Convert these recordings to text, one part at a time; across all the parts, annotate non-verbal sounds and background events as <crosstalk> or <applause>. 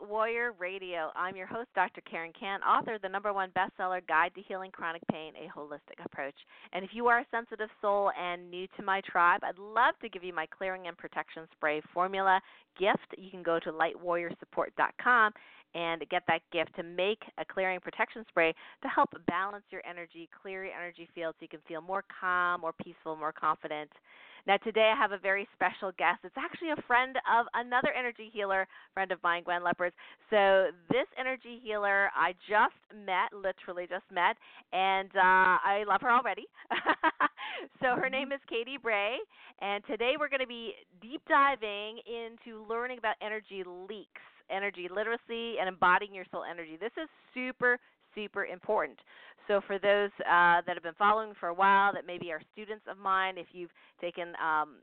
Warrior Radio. I'm your host, Dr. Karen Kan, author of the number one bestseller, Guide to Healing Chronic Pain, A Holistic Approach. And if you are a sensitive soul and new to my tribe, I'd love to give you my Clearing and Protection Spray formula gift. You can go to lightwarriorsupport.com and get that gift to make a clearing protection spray to help balance your energy, clear your energy field so you can feel more calm, more peaceful, more confident. Now, today I have a very special guest. It's actually a friend of another energy healer, friend of mine, Gwen Lepers. So, this energy healer I just met, literally just met, and uh, I love her already. <laughs> so, her name is Katy Bray, and today we're going to be deep diving into learning about energy leaks energy literacy and embodying your soul energy. This is super, super important. So, for those uh, that have been following for a while, that maybe are students of mine, if you've taken um,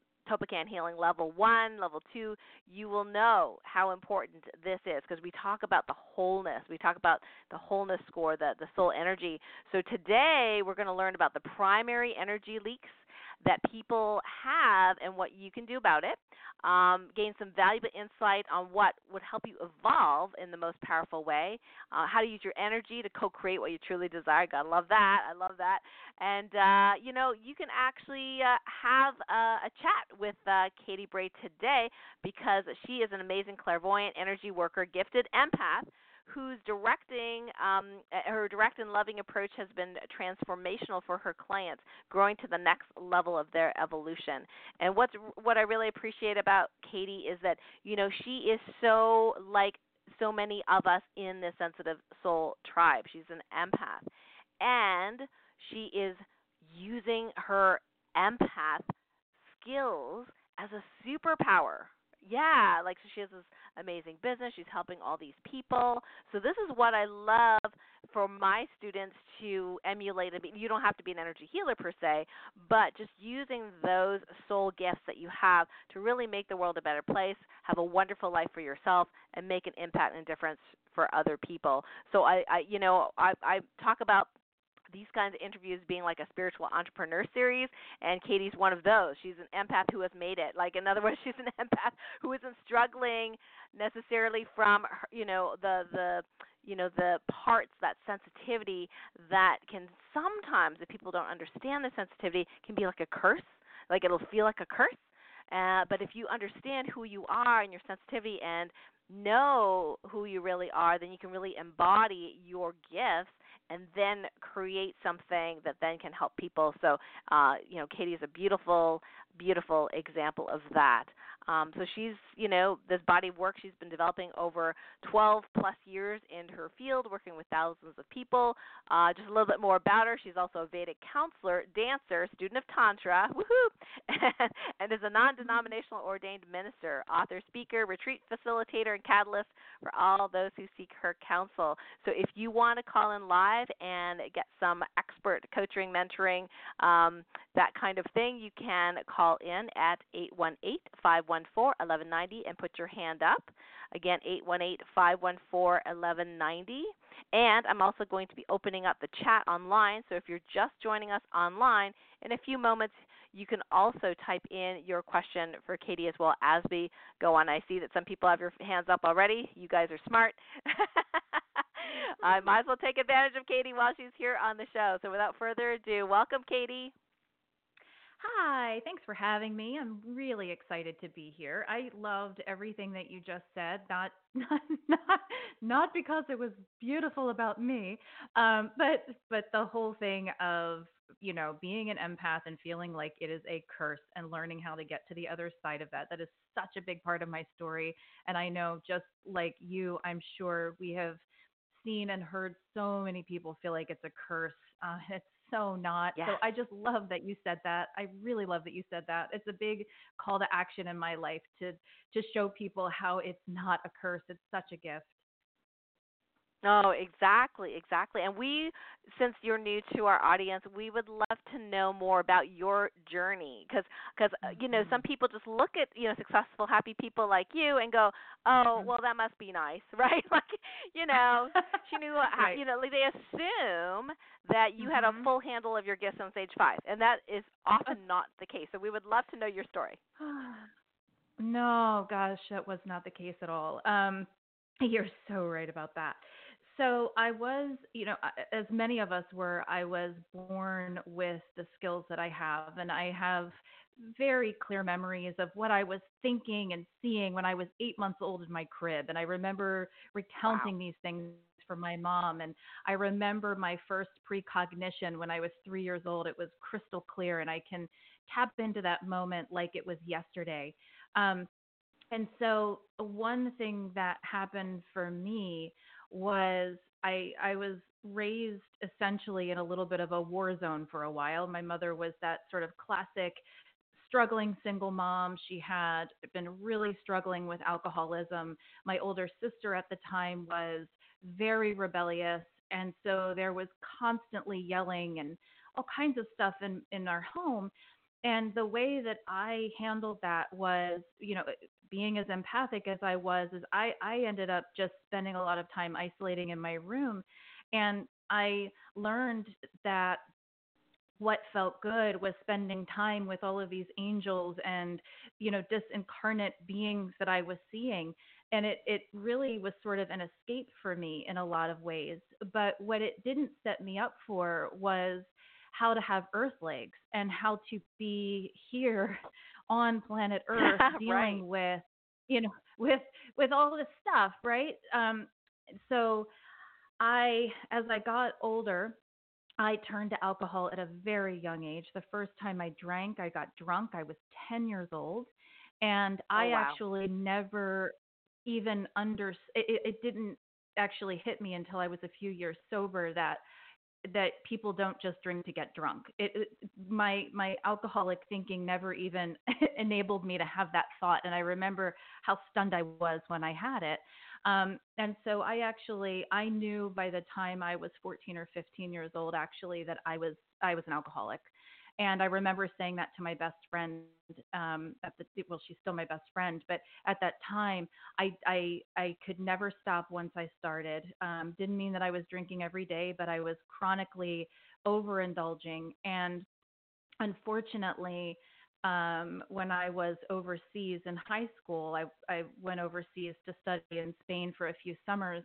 Healing Level 1, Level 2, you will know how important this is because we talk about the wholeness. We talk about the wholeness score, the, the soul energy. So today we're going to learn about the primary energy leaks that people have and what you can do about it. Um, gain some valuable insight on what would help you evolve in the most powerful way. Uh, how to use your energy to co-create what you truly desire. God, love that. I love that. And uh, you know, you can actually uh, have a, a chat with uh, Katy Bray today because she is an amazing clairvoyant, energy worker, gifted empath whose directing um, uh, her direct and loving approach has been transformational for her clients, growing to the next level of their evolution. And what's what I really appreciate about Katy is that you know she is so like so many of us in the sensitive soul tribe. She's an empath, and she is using her empath skills as a superpower yeah, like so she has this amazing business. She's helping all these people. So this is what I love for my students to emulate. I mean, you don't have to be an energy healer per se, but just using those soul gifts that you have to really make the world a better place, have a wonderful life for yourself, and make an impact and difference for other people. So I, I you know, I, I talk about these kinds of interviews being like a spiritual entrepreneur series and Katy's one of those. She's an empath who has made it. Like in other <laughs> words, she's an empath who isn't struggling necessarily from you know the the you know the parts that sensitivity that can sometimes if people don't understand the sensitivity can be like a curse. Like it'll feel like a curse. Uh, but if you understand who you are and your sensitivity and know who you really are, then you can really embody your gifts and then create something that then can help people. So, uh, you know, Katy is a beautiful, beautiful example of that. Um, so she's, you know, this body of work she's been developing over 12 plus years in her field, working with thousands of people. Uh, just a little bit more about her. She's also a Vedic counselor, dancer, student of Tantra, woohoo, <laughs> and, is a non-denominational ordained minister, author, speaker, retreat facilitator, and catalyst for all those who seek her counsel. So if you want to call in live and get some expert coaching, mentoring, um, that kind of thing, you can call in at 818 514 1190 and put your hand up. Again, 818 514 1190. And I'm also going to be opening up the chat online. So if you're just joining us online, in a few moments, you can also type in your question for Katy as well as we go on. I see that some people have your hands up already. You guys are smart. <laughs> I might as well take advantage of Katy while she's here on the show. So without further ado, welcome, Katy. Hi, thanks for having me. I'm really excited to be here. I loved everything that you just said. <laughs> Not not not, because it was beautiful about me, um, but but the whole thing of you know being an empath and feeling like it is a curse and learning how to get to the other side of that. That is such a big part of my story. And I know just like you, I'm sure we have seen and heard so many people feel like it's a curse. Uh, it's so not. Yeah. So I just love that you said that. I really love that you said that. It's a big call to action in my life to to show people how it's not a curse. It's such a gift. No, exactly, exactly. And we, since you're new to our audience, we would love to know more about your journey, because, because uh, you know, some mm-hmm. people just look at you know successful, happy people like you and go, oh, mm-hmm. well, that must be nice, <laughs> right? like, you know, she knew <laughs> right. you know, like they assume that you had a mm-hmm. full handle of your gifts on stage five, and that is often not the case. So we would love to know your story. <sighs> no, gosh, that was not the case at all. Um, <laughs> You're so right about that. So I was, you know, as many of us were, I was born with the skills that I have, and I have very clear memories of what I was thinking and seeing when I was eight months old in my crib. And I remember recounting Wow. these things for my mom. And I remember my first precognition when I was three years old. It was crystal clear, and I can tap into that moment like it was yesterday. Um, and so one thing that happened for me was I I was raised essentially in a little bit of a war zone for a while. My mother was that sort of classic struggling single mom. She had been really struggling with alcoholism. My older sister at the time was very rebellious and so there was constantly yelling and all kinds of stuff in in our home and the way that I handled that was, you know, being as empathic as I was, is I, I ended up just spending a lot of time isolating in my room. And I learned that what felt good was spending time with all of these angels and, you know, disincarnate beings that I was seeing. And it, it really was sort of an escape for me in a lot of ways. But what it didn't set me up for was how to have earth legs and how to be <laughs> here on planet <laughs> earth right. dealing with you know <laughs> with with all this stuff right um so i as i got older i turned to alcohol at a very young age the first time i drank i got drunk i was 10 years old and Oh i wow. actually never even under it it didn't actually hit me until i was a few years sober that that people don't just drink to get drunk. It, it my my alcoholic thinking never even <laughs> enabled me to have that thought, and I remember how stunned I was when I had it. Um, and so I actually I knew by the time I was 14 or 15 years old actually that I was I was an alcoholic. And I remember saying that to my best friend um, at the well, she's still my best friend, but at that time, I I I could never stop once I started. Um, didn't mean that I was drinking every day, but I was chronically overindulging. And unfortunately, um, when I was overseas in high school, I, I went overseas to study in Spain for a few summers.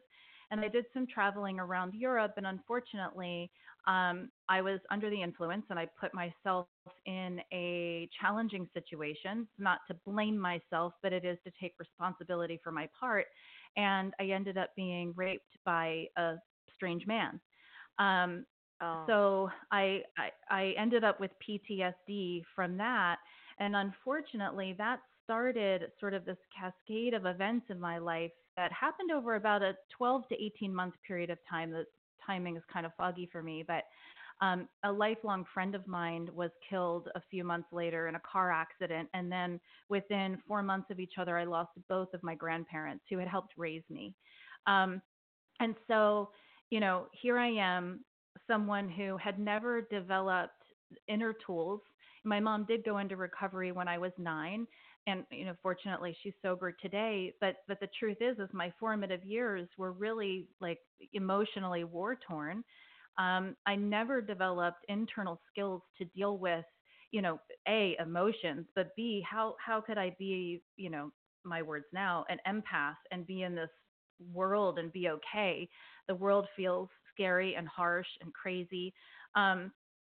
And I did some traveling around Europe. And unfortunately, um, I was under the influence and I put myself in a challenging situation. Not to blame myself, but it is to take responsibility for my part. And I ended up being raped by a strange man. Um, Oh. so I, I I ended up with PTSD from that, and unfortunately, that started sort of this cascade of events in my life that happened over about a 12 to 18 month period of time. The timing is kind of foggy for me, but um, a lifelong friend of mine was killed a few months later in a car accident, and then within four months of each other, I lost both of my grandparents who had helped raise me. Um, and so, you know, here I am, someone who had never developed inner tools. My mom did go into recovery when I was 9 and you know fortunately she's sober today but but the truth is is my formative years were really like emotionally war torn um i never developed internal skills to deal with you know a emotions but b how how could i be you know my words now an empath and be in this world and be okay. The world feels scary and harsh and crazy. Um,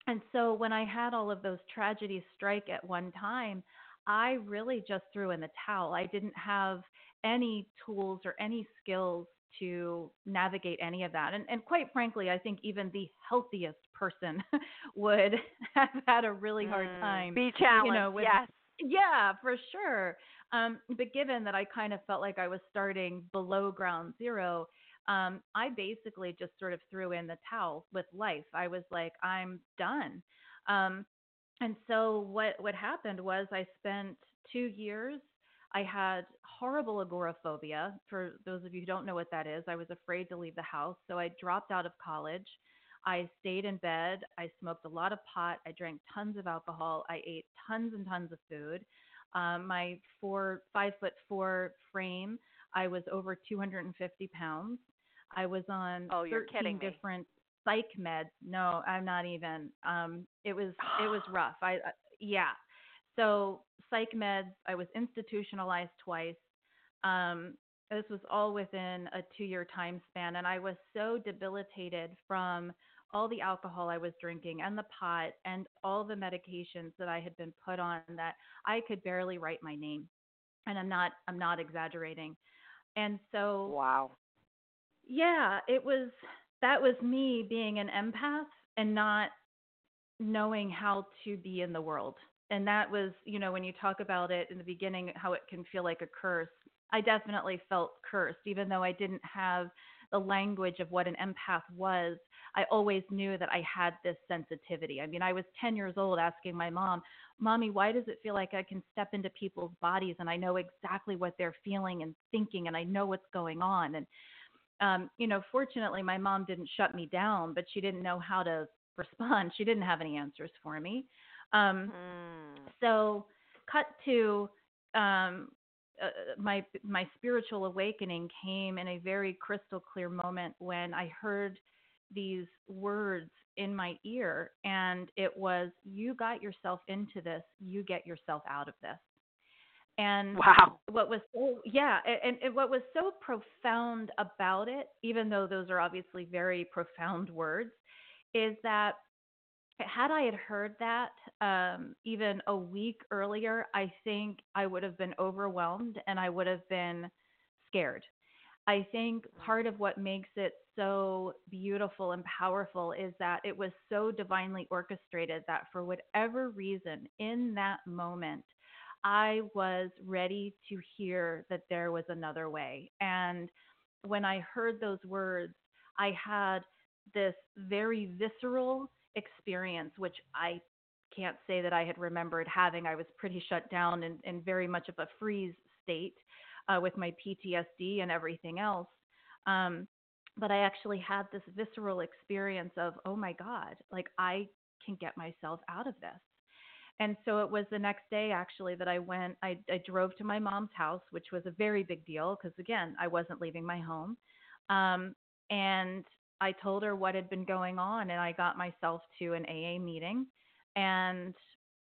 and so when I had all of those tragedies strike at one time, I really just threw in the towel. I didn't have any tools or any skills to navigate any of that. And, and quite frankly, I think even the healthiest person <laughs> would <laughs> have had a really hard Mm. time, Be you challenged. know, with Yes. yeah, for sure. Um, but given that I kind of felt like I was starting below ground zero, um, I basically just sort of threw in the towel with life. I was like, I'm done. Um, and so what what happened was I spent two years. I had horrible agoraphobia. For those of you who don't know what that is, I was afraid to leave the house, so I dropped out of college. I stayed in bed. I smoked a lot of pot. I drank tons of alcohol. I ate tons and tons of food. Um, my four five foot four frame, I was over 250 pounds. I was on Oh, you're 13 kidding me. different psych meds. No, I'm not even. Um, it was it was <gasps> rough. I uh, yeah. So psych meds. I was institutionalized twice. Um, this was all within a two year time span. And I was so debilitated from all the alcohol I was drinking and the pot and all the medications that I had been put on that I could barely write my name. And I'm not I'm not exaggerating. And so Wow. Yeah, it was that was me being an empath and not knowing how to be in the world. And that was, you know, when you talk about it in the beginning how it can feel like a curse. I definitely felt cursed even though I didn't have the language of what an empath was, I always knew that I had this sensitivity. I mean, I was 10 years old asking my mom, Mommy, why does it feel like I can step into people's bodies and I know exactly what they're feeling and thinking and I know what's going on? And, um, you know, fortunately, my mom didn't shut me down, but she didn't know how to <laughs> respond. She didn't have any answers for me. Um, Mm. so, cut to um, uh, my my spiritual awakening came in a very crystal clear moment when I heard these words in my ear and it was you got yourself into this you get yourself out of this and wow what was so yeah and, and what was so profound about it even though those are obviously very profound <laughs> words is that had I had heard that um, even a week earlier, I think I would have been overwhelmed and I would have been scared. I think part of what makes it so beautiful and powerful is that it was so divinely orchestrated that for whatever reason, in that moment, I was ready to hear that there was another way. And when I heard those words, I had this very visceral experience, which I can't say that I had remembered having. I was pretty shut down and, and very much of a freeze state uh, with my PTSD and everything else. Um, but I actually had this visceral experience of, oh my God, like I can get myself out of this. And so it was the next day actually that I went, I, I drove to my mom's house, which was a very big deal because again, I wasn't leaving my home. Um, and I told her what had been going on and I got myself to an AA meeting and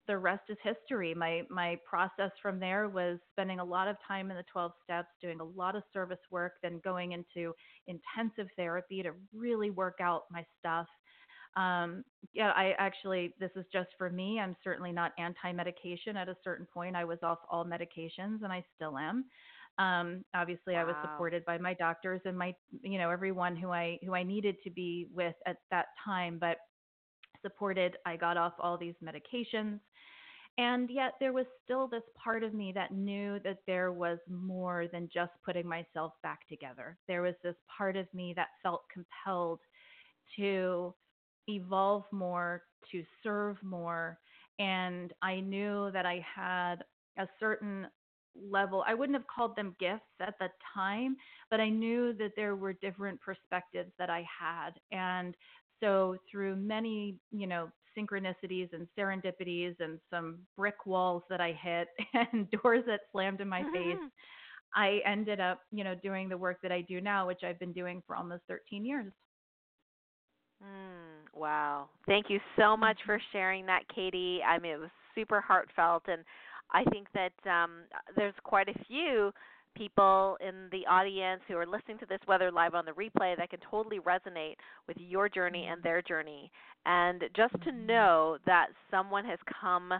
the rest is history. My my process from there was spending a lot of time in the 12 steps, doing a lot of service work, then going into intensive therapy to really work out my stuff. Um, yeah, I actually, this is just for me. I'm certainly not anti medication. At a certain point, I was off all medications and I still am. Um, obviously, wow. I was supported by my doctors and my, you know, everyone who I who I needed to be with at that time. But supported, I got off all these medications, and yet there was still this part of me that knew that there was more than just putting myself back together. There was this part of me that felt compelled to evolve more, to serve more, and I knew that I had a certain level. I wouldn't have called them gifts at the time, but I knew that there were different perspectives that I had. And so through many, you know, synchronicities and serendipities and some brick walls that I hit <laughs> and doors that slammed in my mm-hmm. face, I ended up, you know, doing the work that I do now, which I've been doing for almost 13 years. Mm, wow. Thank you so much for mm-hmm. sharing that, Katy. I mean, it was super heartfelt and I think that um, there's quite a few people in the audience who are listening to this, whether live on the replay, that can totally resonate with your journey and their journey. And just to mm-hmm. know that someone has come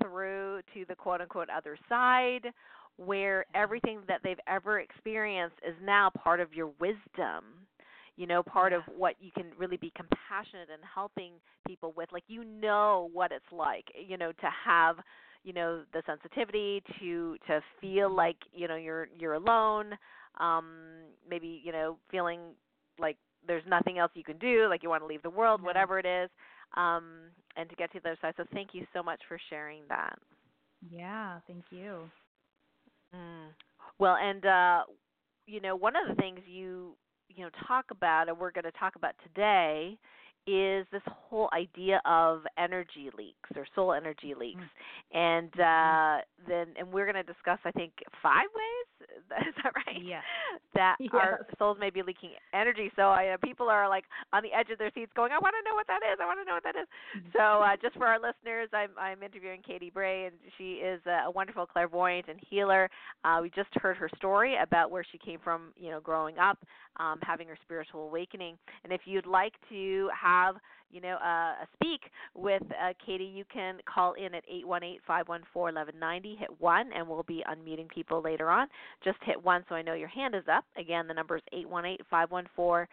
through to the quote unquote other side where everything that they've ever experienced is now part of your wisdom you know part of what you can really be compassionate and helping people with like you know what it's like you know to have you know the sensitivity to to feel mm-hmm. like you know you're you're alone um maybe you know feeling like there's nothing else you can do like you want to leave the world yeah. whatever it is um and to get to the other side so thank you so much for sharing that yeah thank you mm. well and uh you know one of the things you you know talk about and we're going to talk about today is this whole idea of energy leaks or soul energy leaks, mm-hmm. and uh, then and we're going to discuss I think five ways <laughs> is that right? <laughs> Yes. That yes. our souls may be leaking energy. So I, uh, people are like on the edge of their seats, going, "I want to know what that is. I want to know what that is." Mm-hmm. So uh, just for our listeners, I'm I'm interviewing Katy Bray, and she is a wonderful clairvoyant and healer. Uh, we just heard her story about where she came from, you know, growing up, um, having her spiritual awakening. And if you'd like to have you know, uh, speak with uh, Katy, you can call in at 818-514-1190. Hit 1, and we'll be unmuting people later on. Just hit 1 so I know your hand is up. Again, the number is 818-514-1190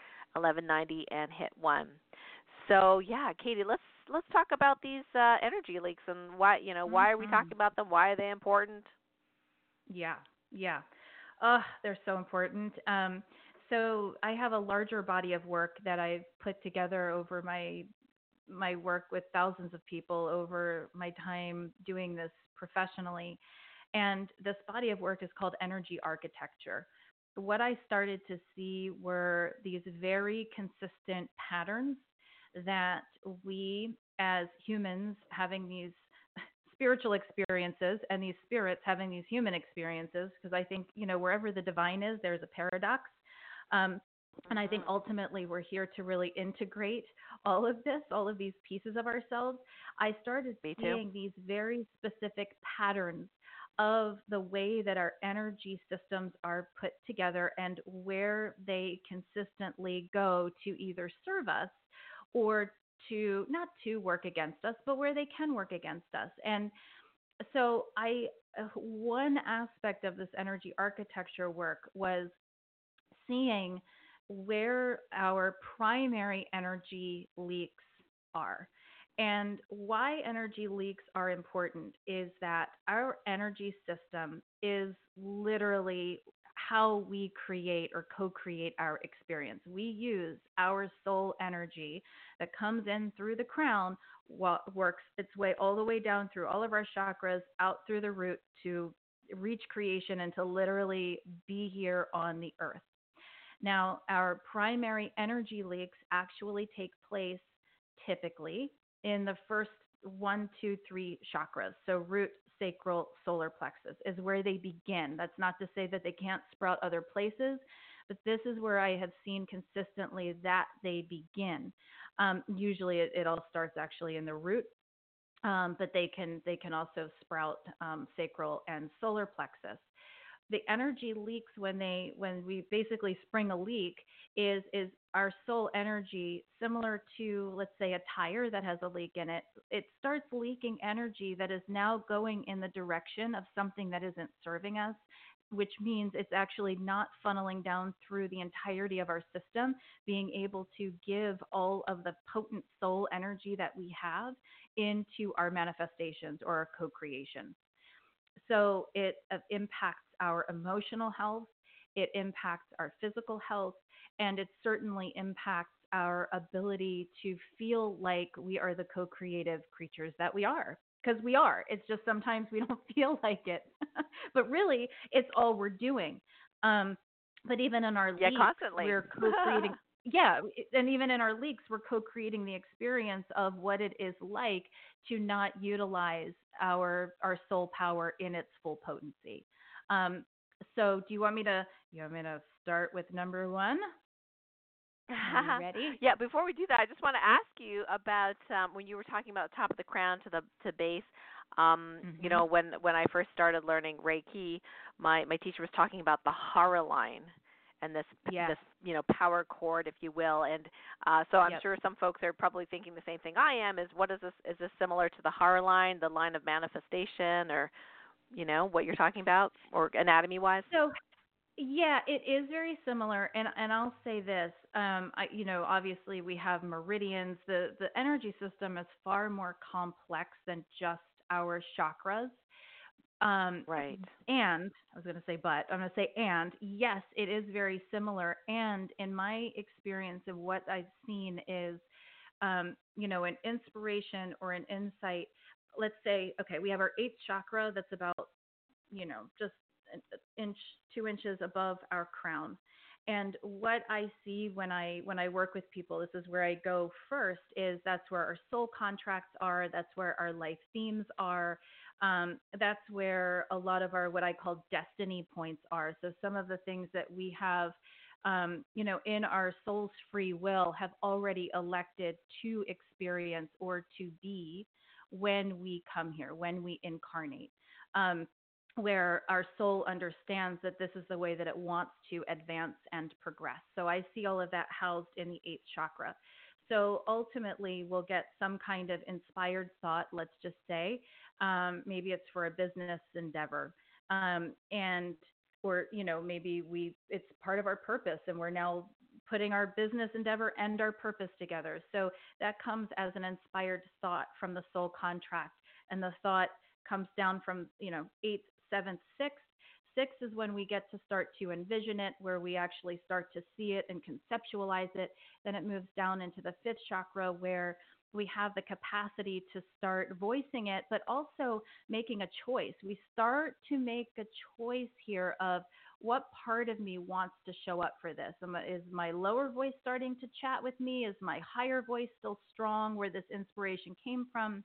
and hit 1. So, yeah, Katy, let's let's talk about these uh, energy leaks and why, you know, why mm-hmm. are we talking about them? Why are they important? Yeah, yeah. Uh, they're so important. Um, so I have a larger body of work that I've put together over my my work with thousands of people over my time doing this professionally. And this body of work is called energy architecture. What I started to see were these very consistent patterns that we as humans having these <laughs> spiritual experiences and these spirits having these human experiences because I think, you know, wherever the divine is, there's a paradox. Um, and I think Mm-hmm. ultimately we're here to really integrate all of this, all of these pieces of ourselves. I started seeing these very specific patterns of the way that our energy systems are put together and where they consistently go to either serve us or to not to work against us, but where they can work against us. And so I uh, one aspect of this energy architecture work was seeing where our primary energy leaks are. And why energy leaks are important is that our energy system is literally how we create or co create our experience. We use our soul energy that comes in through the crown, works its way all the way down through all of our chakras, out through the root to reach creation and to literally be here on the earth. Now, our primary energy leaks actually take place typically in the first one, two, three chakras. So, root, sacral, solar plexus is where they begin. That's not to say that they can't sprout other places, but this is where I have seen consistently that they begin. Um, usually, it, it, all starts actually in the root. Um, but they can they can also sprout um, sacral and solar plexus the energy leaks when they when we basically spring a leak is is our soul energy similar to let's say a tire that has a leak in it it starts leaking energy that is now going in the direction of something that isn't serving us which means it's actually not funneling down through the entirety of our system, being able to give all of the potent soul energy that we have into our manifestations or our co creation. So it uh, impacts our emotional health, it impacts our physical health, and it certainly impacts our ability to feel like we are the co creative creatures that we are. Because we are. It's just sometimes we <laughs> don't feel like it. but really, it's all we're doing. Um, but even in our yeah, leaks, constantly. we're co creating. Yeah, and even in our leaks, we're co creating the experience of what it is like to not utilize our our soul power in its full potency. Um, so, do you want me to? You want me to start with number one? <laughs> Ready? yeah. Before we do that, I just want to ask you about um, when you were talking about top of the crown to the to base. Um, mm-hmm. You know, when when I first started learning Reiki, my my teacher was talking about the Hara line and this yes. this you know power cord, if you will. And uh, so I'm yep. sure some folks are probably thinking the same thing I am. Is what is this? Is this similar to the Hara line, the line of manifestation, or you know what you're talking about, or anatomy wise? So. Yeah, it is very similar, and and I'll say this. Um, I, you know, obviously we have meridians. The the energy system is far more complex than just our chakras. Um, right. And I was going to say, but I'm going to say, and yes, it is very similar. And in my experience of what I've seen is, um, you know, an inspiration or an insight. Let's say, okay, we have our eighth chakra that's about, you know, just an inch, two inches above our crown. And what I see when I when I work with people, this is where I go first, is that's where our soul contracts are, that's where our life themes are. Um, that's where a lot of our what I call destiny points are. So some of the things that we have um, you know, in our soul's free will, have already elected to experience or to be when we come here, when we incarnate. Um, where our soul understands that this is the way that it wants to advance and progress. So I see all of that housed in the eighth chakra. So ultimately, we'll get some kind of inspired thought, let's just say. Um, maybe it's for a business endeavor. Um, and or you know maybe we it's part of our purpose and we're now putting our business endeavor and our purpose together so that comes as an inspired thought from the soul contract and the thought comes down from you know eighth seventh sixth six is when we get to start to envision it where we actually start to see it and conceptualize it then it moves down into the fifth chakra where we have the capacity to start voicing it, but also making a choice. We start to make a choice here of what part of me wants to show up for this. Is my lower voice starting to chat with me? Is my higher voice still strong where this inspiration came from?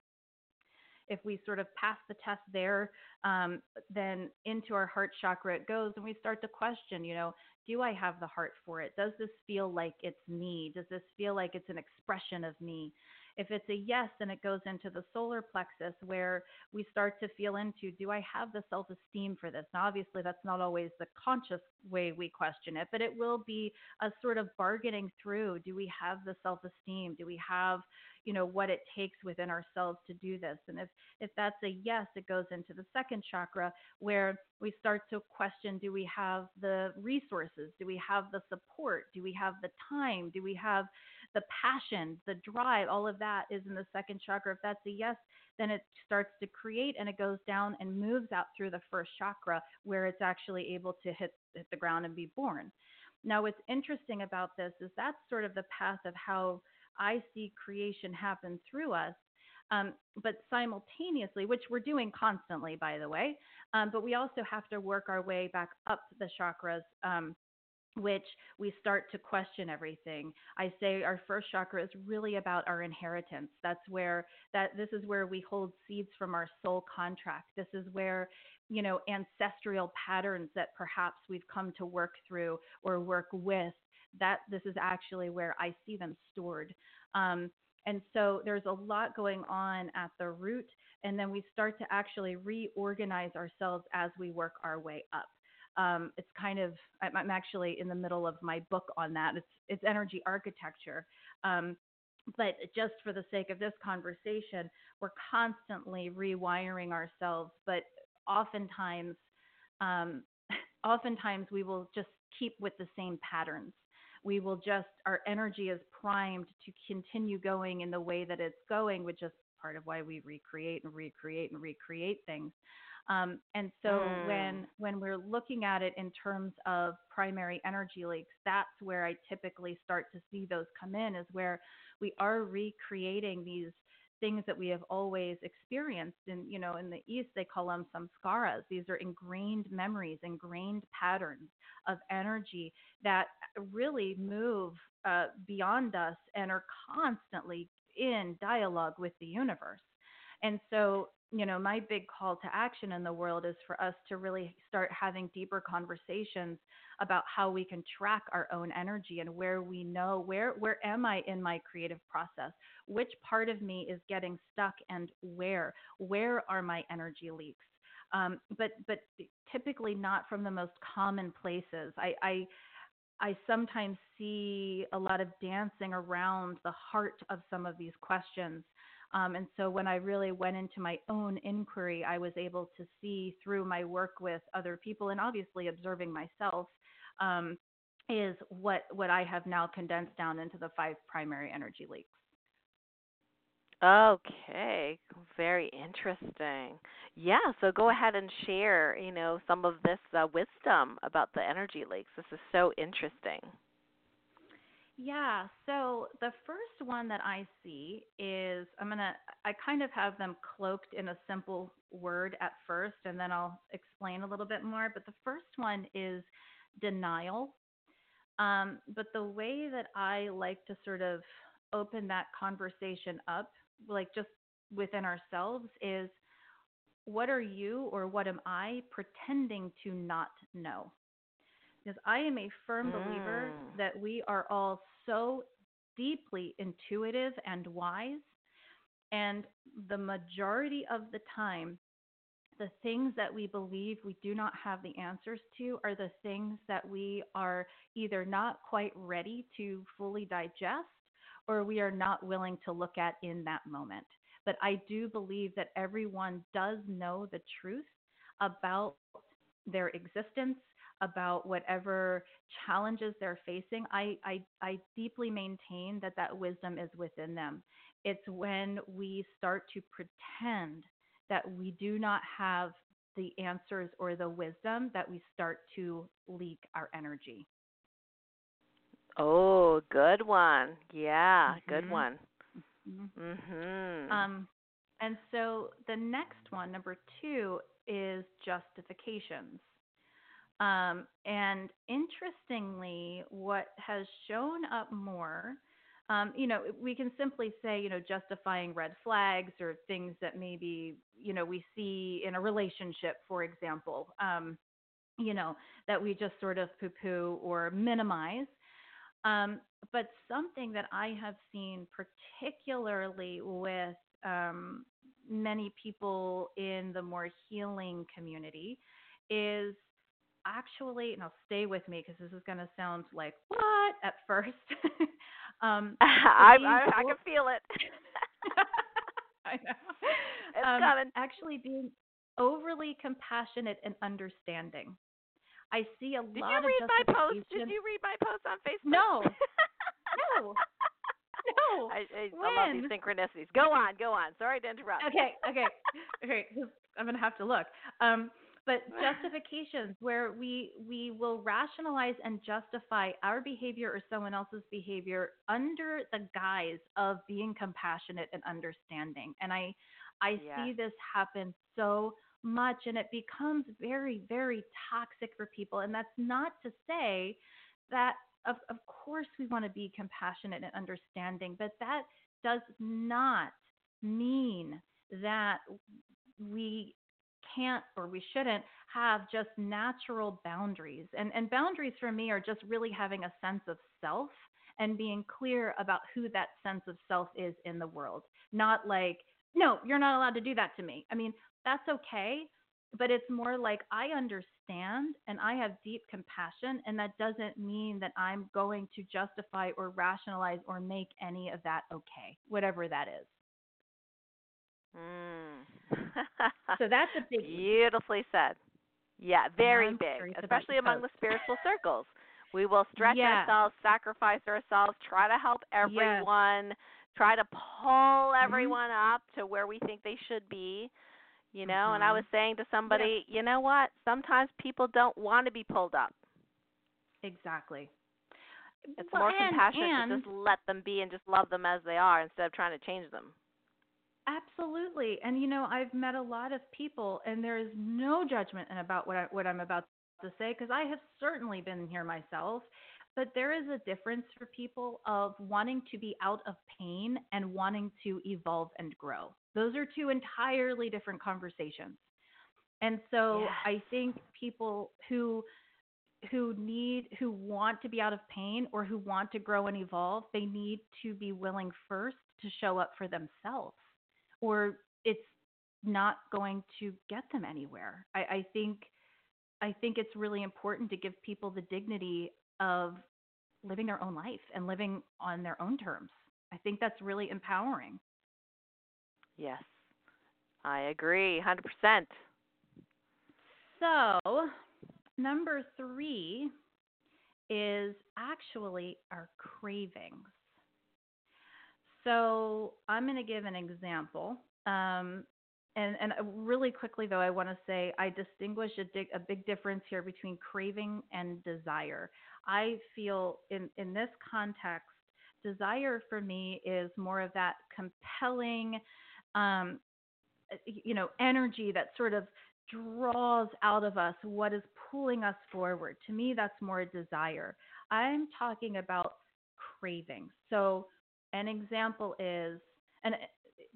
If we sort of pass the test there, um, then into our heart chakra it goes, and we start to question, you know, do I have the heart for it? Does this feel like it's me? Does this feel like it's an expression of me? If it's a yes, then it goes into the solar plexus where we start to feel into do I have the self esteem for this? Now, obviously, that's not always the conscious way we question it, but it will be a sort of bargaining through do we have the self esteem? Do we have you know what it takes within ourselves to do this and if if that's a yes it goes into the second chakra where we start to question do we have the resources do we have the support do we have the time do we have the passion, the drive, all of that is in the second chakra. If that's a yes, then it starts to create and it goes down and moves out through the first chakra where it's actually able to hit, hit the ground and be born. Now, what's interesting about this is that's sort of the path of how I see creation happen through us. Um, but simultaneously, which we're doing constantly, by the way, um, but we also have to work our way back up the chakras um, which we start to question everything. I say our first chakra is really about our inheritance. That's where that this is where we hold seeds from our soul contract. This is where you know ancestral patterns that perhaps we've come to work through or work with. That this is actually where I see them stored. Um, and so there's a lot going on at the root, and then we start to actually reorganize ourselves as we work our way up um, it's kind of I'm actually in the middle of my book on that. It's it's energy architecture. Um, but just for the sake of this conversation, we're constantly rewiring ourselves. But oftentimes, um, <laughs> oftentimes we will just keep with the same patterns. We will just our energy is primed to continue going in the way that it's going, which is part of why we recreate and recreate and recreate things. Um, and so mm. when when we're looking at it in terms of primary energy leaks, that's where I typically start to see those come in. Is where we are recreating these things that we have always experienced. And you know, in the East they call them samskaras. These are ingrained memories, ingrained patterns of energy that really move uh, beyond us and are constantly in dialogue with the universe. And so you know, my big call to action in the world is for us to really start having deeper conversations about how we can track our own energy and where we know where where am I in my creative process? Which part of me is getting stuck and where? Where are my energy leaks? Um, but but typically not from the most common places. I, I I sometimes see a lot of dancing around the heart of some of these questions um, and so when I really went into my own inquiry, I was able to see through my work with other people and obviously observing myself um, is what what I have now condensed down into the five primary energy leaks. Okay, very interesting. Yeah, so go ahead and share, you know, some of this uh, wisdom about the energy leaks. This is so interesting. Yeah. So the first one that I see is I'm going to, I kind of have them cloaked in a simple word at first, and then I'll explain a little bit more. But the first one is denial. Um, but the way that I like to sort of open that conversation up, like just within ourselves, is what are you or what am I pretending to not know? Because I am a firm believer Mm. that we are all so deeply intuitive and wise. And the majority of the time, the things that we believe we do not have the answers to are the things that we are either not quite ready to fully digest or we are not willing to look at in that moment. But I do believe that everyone does know the truth about their existence, about whatever challenges they're facing. I, I, I deeply maintain that that wisdom is within them. It's when we start to pretend that we do not have the answers or the wisdom that we start to leak our energy. Oh, good one. Yeah, good Mhm. one. Mhm. Mhm. Um, and so the next one, number two, is justifications. Um, and interestingly, what has shown up more, um, you know, we can simply say, you know, justifying red flags or things that maybe, you know, we see in a relationship, for example, um, you know, that we just sort of poo poo or minimize. Um, but something that I have seen, particularly with um, many people in the more healing community, is actually, and I'll stay with me because this is going to sound like what at first. <laughs> um, <laughs> I, I I can feel it. <laughs> I know. It's um, coming. Actually, being overly compassionate and understanding. I see a Did lot of. Did you read my post? Did you read my post on Facebook? No. No. No. I, I, I love these When? synchronicities. Go on, go on. Sorry to interrupt. okay, okay, okay. I'm gonna have to look. Um, but <laughs> justifications where we we will rationalize and justify our behavior or someone else's behavior under the guise of being compassionate and understanding. And I I see this happen so much and it becomes very very toxic for people and that's not to say that of of course we want to be compassionate and understanding but that does not mean that we can't or we shouldn't have just natural boundaries. And and boundaries for me are just really having a sense of self and being clear about who that sense of self is in the world. Not like, no, you're not allowed to do that to me. I mean, that's okay, but it's more like I understand and I have deep compassion and that doesn't mean that I'm going to justify or rationalize or make any of that okay, whatever that is. Mm. So that's a <laughs> big Beautifully said. Yeah, very big, especially among the spiritual <laughs> circles. We will stretch Yeah. ourselves, sacrifice ourselves, try to help everyone, try to pull Mm-hmm. everyone up to where we think they should be. You know, and I Mhm. was saying to somebody, you know what? Sometimes people don't want to be pulled up. Exactly. It's Well, more and- compassionate and, to just let them be and just love them as they are instead of trying to change them. Absolutely. And you know, I've met a lot of people and there is no judgment in about what I what I'm about to say because I have certainly been here myself, but there is a difference for people of wanting to be out of pain and wanting to evolve and grow. Those are two entirely different conversations. And so Yes. I think people who who need who want to be out of pain or who want to grow and evolve, they need to be willing first to show up for themselves or it's not going to get them anywhere. I, I think I think it's really important to give people the dignity of living their own life and living on their own terms. I think that's really empowering. Yes. I agree, 100%. So, number three is actually our cravings. So, I'm going to give an example. Um, and, and really quickly, though, I want to say I distinguish a, a big difference here between craving and desire. I feel in, in this context, desire for me is more of that compelling, um, you know, energy that sort of draws out of us what is pulling us forward. To me, that's more a desire. I'm talking about craving. So, an example is, and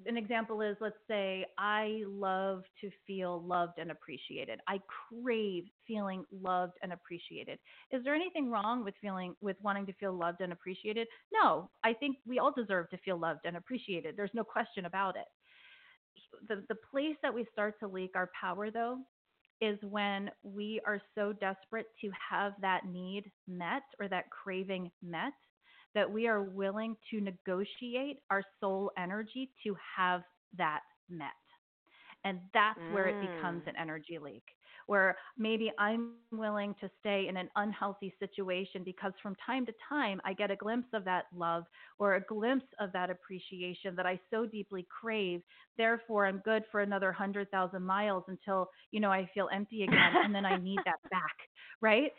an example is let's say I love to feel loved and appreciated. I crave feeling loved and appreciated. Is there anything wrong with feeling with wanting to feel loved and appreciated? No. I think we all deserve to feel loved and appreciated. There's no question about it. The the place that we start to leak our power though is when we are so desperate to have that need met or that craving met that we are willing to negotiate our soul energy to have that met. And that's mm. where it becomes mm. an energy leak, where maybe I'm willing to stay in an unhealthy situation because from time to time I get a glimpse of that love or a glimpse of that appreciation that I so deeply crave. Therefore, I'm good for another 100,000 miles until, you know, I feel empty again and then I need that <laughs> back, right?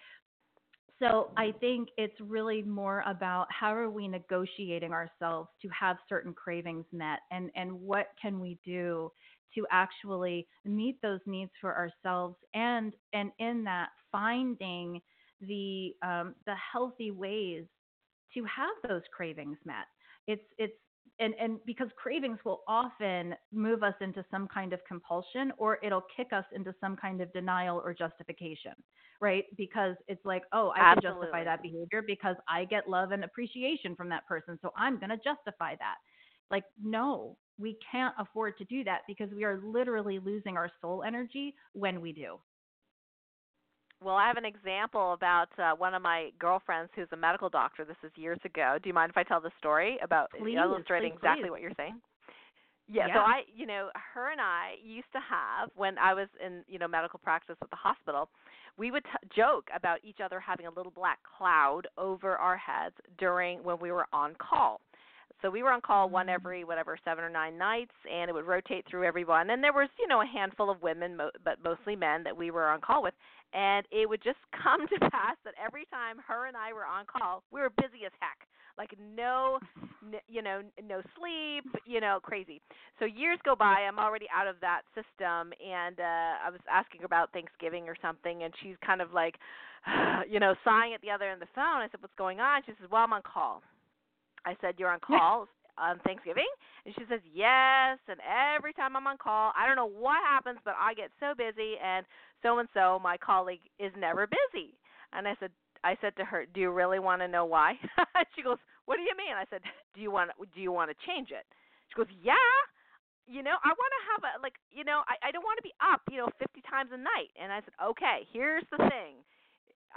So I think it's really more about how are we negotiating ourselves to have certain cravings met and, and what can we do to actually meet those needs for ourselves and and in that finding the um, the healthy ways to have those cravings met. It's it's and and because cravings will often move us into some kind of compulsion or it'll kick us into some kind of denial or justification right? Because it's like oh i Absolutely. can justify that behavior because i get love and appreciation from that person so i'm going to justify that. Like no we can't afford to do that because we are literally losing our soul energy when we do well, I have an example about uh, one of my girlfriends who's a medical doctor. This is years ago. Do you mind if I tell the story about please, illustrating please, exactly please. what you're saying? Yeah, yeah, so I, you know, her and I used to have when I was in, you know, medical practice at the hospital, we would t- joke about each other having a little black cloud over our heads during when we were on call. So we were on call one mm. every whatever seven or nine nights, and it would rotate through everyone. And there was you know a handful of women, mo- but mostly men that we were on call with. And it would just <laughs> come to pass that every time her and I were on call, we were busy as heck. Like no, n- you know, no sleep, you know, crazy. So years go by. I'm already out of that system, and uh I was asking about Thanksgiving or something, and she's kind of like, <sighs> you know, sighing at the other end of the phone. I said, "What's going on?" She says, "Well, I'm on call." I said, "You're on <laughs> call." on Thanksgiving? And she says, Yes. And every time I'm on call, I don't know what happens, but I get so busy, and so and so, my colleague, is never busy. And I said, I said to her, "Do you really want to know why?" <laughs> she goes, "What do you mean?" I said, "Do you want do you want to change it?" She goes, "Yeah." You know, I want to have a like, you know, I I don't want to be up, you know, 50 times a night. And I said, "Okay, here's the thing.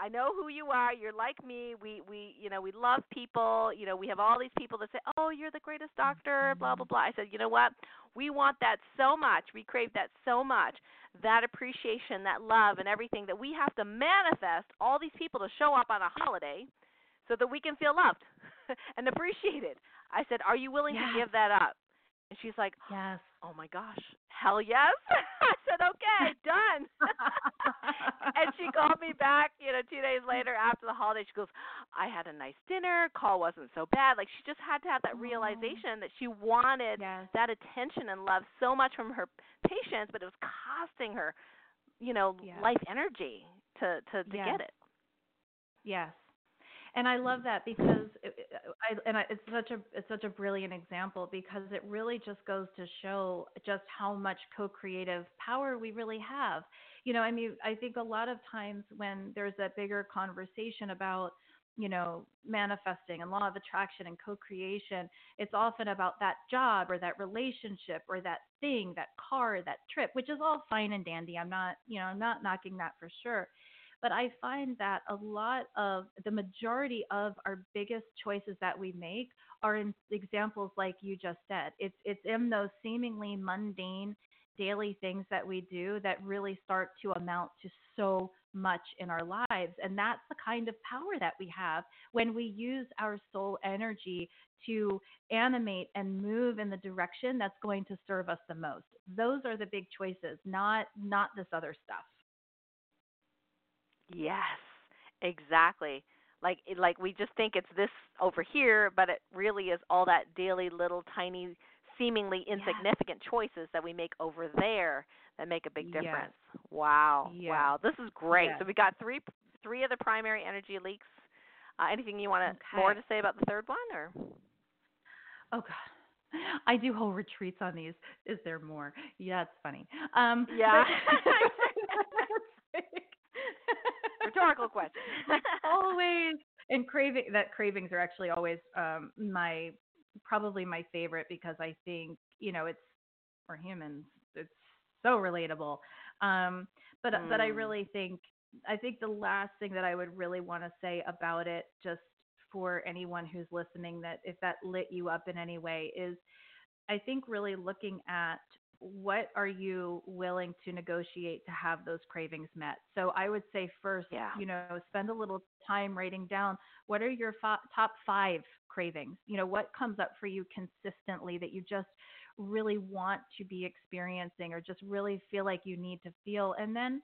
I know who you are. You're like me. We we you know we love people. You know we have all these people that say, "Oh, you're the greatest doctor." Blah blah blah. I said, you know what? We want that so much. We crave that so much. That appreciation, that love, and everything that we have to manifest all these people to show up on a holiday, so that we can feel loved <laughs> and appreciated. I said, "Are you willing yes. to give that up?" And she's like, Yes. Oh my gosh, hell yes. <laughs> I said, Okay, done. <laughs> and she called me back, you know, two days later after the holiday. She goes, I had a nice dinner. Call wasn't so bad. Like she just had to have that oh. realization that she wanted yes. that attention and love so much from her patients, but it was costing her, you know, yes. life energy to to to yes. get it. Yes and I love that because it, uh, I, and I, it's such a it's such a brilliant example because it really just goes to show just how much co-creative power we really have. You know, I mean, I think a lot of times when there's that bigger conversation about you know manifesting and law of attraction and co-creation, it's often about that job or that relationship or that thing, that car, that trip, which is all fine and dandy. I'm not, you know, I'm not knocking that for sure but I find that a lot of the majority of our biggest choices that we make are in examples like you just said. It's it's in those seemingly mundane daily things that we do that really start to amount to so much in our lives. And that's the kind of power that we have when we use our soul energy to animate and move in the direction that's going to serve us the most. Those are the big choices, not not this other stuff. Yes, exactly. Like like we just think it's this over here, but it really is all that daily little tiny seemingly insignificant yes. choices that we make over there that make a big difference. Yes. Wow. Yes. Wow. This is great. So we got three three of the primary energy leaks Uh, anything you want to Okay. more to say about the third one, or? Oh God. I do whole retreats on these. Is there more? Yeah, it's funny. Um Yeah. <laughs> <laughs> Rhetorical question. <laughs> always and craving that cravings are actually always um my probably my favorite because I think, you know, it's we're humans. It's so relatable. Um but but I Mm. really think I think the last thing that I would really want to say about it just for anyone who's listening that if that lit you up in any way is I think really looking at what are you willing to negotiate to have those cravings met. So I would say first, Yeah. you know, spend a little time writing down what are your fo- top 5 cravings. You know, what comes up for you consistently that you just really want to be experiencing or just really feel like you need to feel and then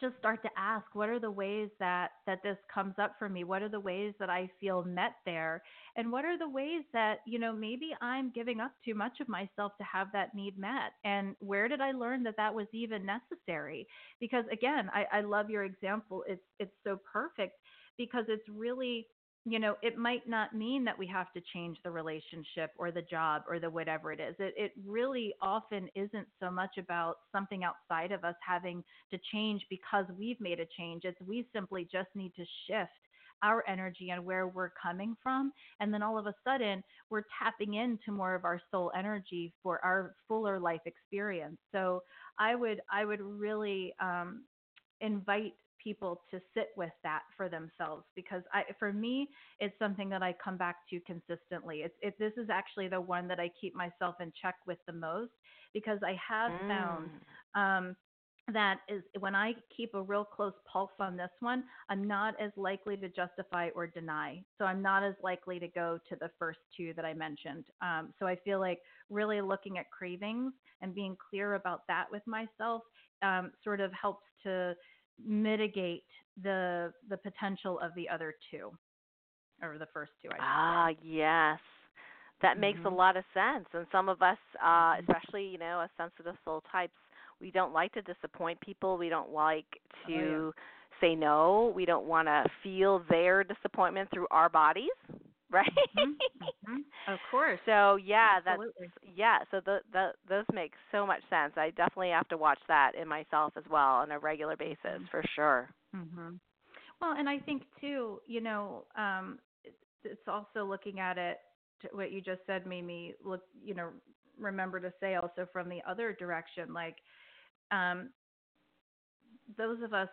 just start to ask what are the ways that that this comes up for me? What are the ways that i feel met there? And what are the ways that you know maybe i'm giving up too much of myself to have that need met? And where did i learn that that was even necessary? Because again i, I love your example. It's it's so perfect because it's really you know it might not mean that we have to change the relationship or the job or the whatever it is it, it really often isn't so much about something outside of us having to change because we've made a change. It's we simply just need to shift our energy and where we're coming from. And then all of a sudden, we're tapping into more of our soul energy for our fuller life experience. So I would, I would really um, invite people to sit with that for themselves because I, for me, it's something that I come back to consistently. It's, it, this is actually the one that I keep myself in check with the most because I have found Mm. um, that is when I keep a real close pulse on this one, I'm not as likely to justify or deny. So I'm not as likely to go to the first two that I mentioned. Um, so I feel like really looking at cravings and being clear about that with myself um, sort of helps to mitigate the the potential of the other two or the first two. I should say. Ah, yes. That makes a Mhm. lot of sense. And some of us, uh, Mhm. especially, you know, as sensitive soul types, we don't like to disappoint people. We don't like Oh, yeah. to say no. We don't want to feel their disappointment through our bodies, <laughs> right? Mhm, mhm. Of course. So yeah, that's yeah. So the, the those make so much sense. I definitely have to watch that in myself as well on a regular basis Mhm. for sure. hmm Well, and I think too, you know, um, it, it's also looking at it. What you just said made me look, you know, remember to say also from the other direction, like um, those of us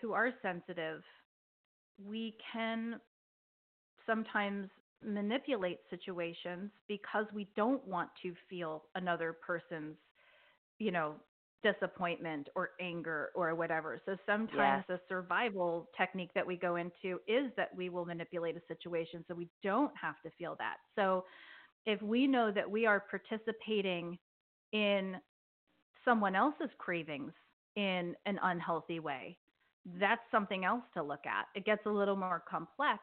who are sensitive, we can sometimes manipulate situations because we don't want to feel another person's, you know, disappointment or anger or whatever. So sometimes Yes. the survival technique that we go into is that we will manipulate a situation so we don't have to feel that. So if we know that we are participating in someone else's cravings in an unhealthy way, that's something else to look at. It gets a little more complex,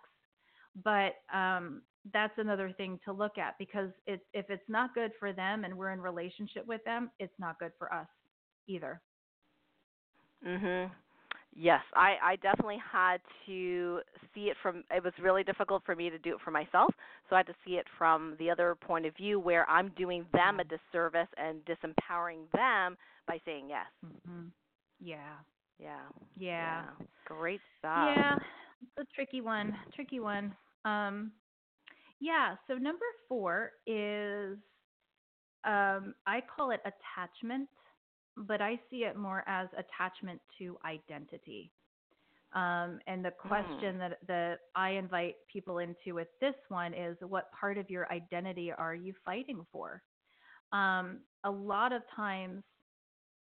but um, that's another thing to look at because it, if it's not good for them and we're in relationship with them, it's not good for us either. Mhm. Yes, I I definitely had to see it from it was really difficult for me to do it for myself. So I had to see it from the other point of view where I'm doing them a disservice and disempowering them by saying yes. Mm-hmm. Yeah. Yeah. Yeah. Great stuff. Yeah, it's a tricky one. Tricky one. Um, yeah. So number four is, um, I call it attachment, but I see it more as attachment to identity. Um, and the question that that I invite people into with this one is, what part of your identity are you fighting for? Um, a lot of times,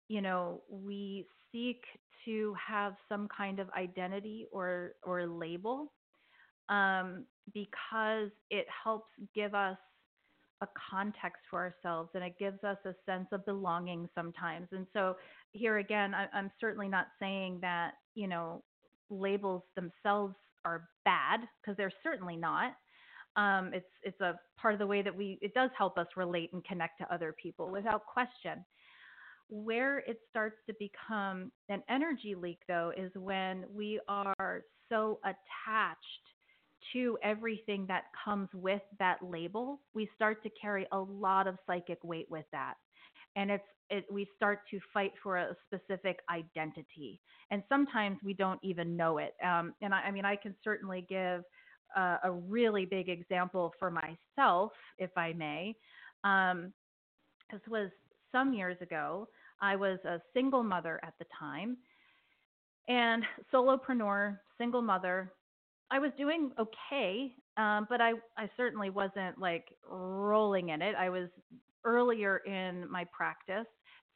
you know, we seek to have some kind of identity or or label um, because it helps give us a context for ourselves and it gives us a sense of belonging sometimes. And so here again, I, I'm certainly not saying that you know labels themselves are bad because they're certainly not. Um, it's it's a part of the way that we it does help us relate and connect to other people without question where it starts to become an energy leak though is when we are so attached to everything that comes with that label, we start to carry a lot of psychic weight with that. And it's it, we start to fight for a specific identity, and sometimes we don't even know it. Um, and I, I mean, I can certainly give uh, a really big example for myself, if I may. Um, this was some years ago. I was a single mother at the time, and solopreneur, single mother. I was doing okay, um, but I, I certainly wasn't like rolling in it. I was earlier in my practice,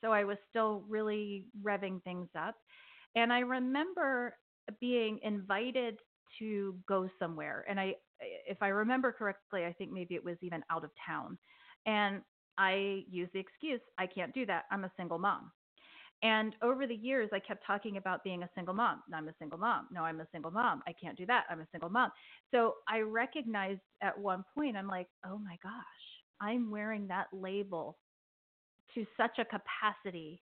so I was still really revving things up. And I remember being invited to go somewhere. And I, if I remember correctly, I think maybe it was even out of town. And I used the excuse, I can't do that. I'm a single mom. And over the years, I kept talking about being a single mom. I'm a single mom. No, I'm a single mom. I can't do that. I'm a single mom. So I recognized at one point, I'm like, oh my gosh, I'm wearing that label to such a capacity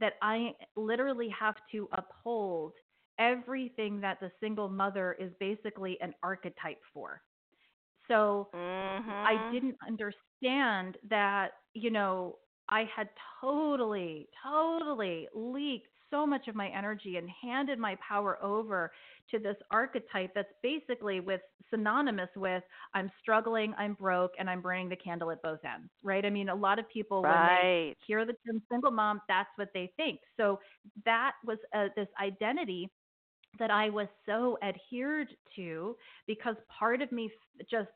that I literally have to uphold everything that the single mother is basically an archetype for. So mm-hmm. I didn't understand that, you know, I had totally, totally leaked so much of my energy and handed my power over to this archetype that's basically with synonymous with I'm struggling, I'm broke, and I'm burning the candle at both ends, right? I mean, a lot of people right. when they hear the term single mom, that's what they think. So that was uh, this identity that I was so adhered to because part of me just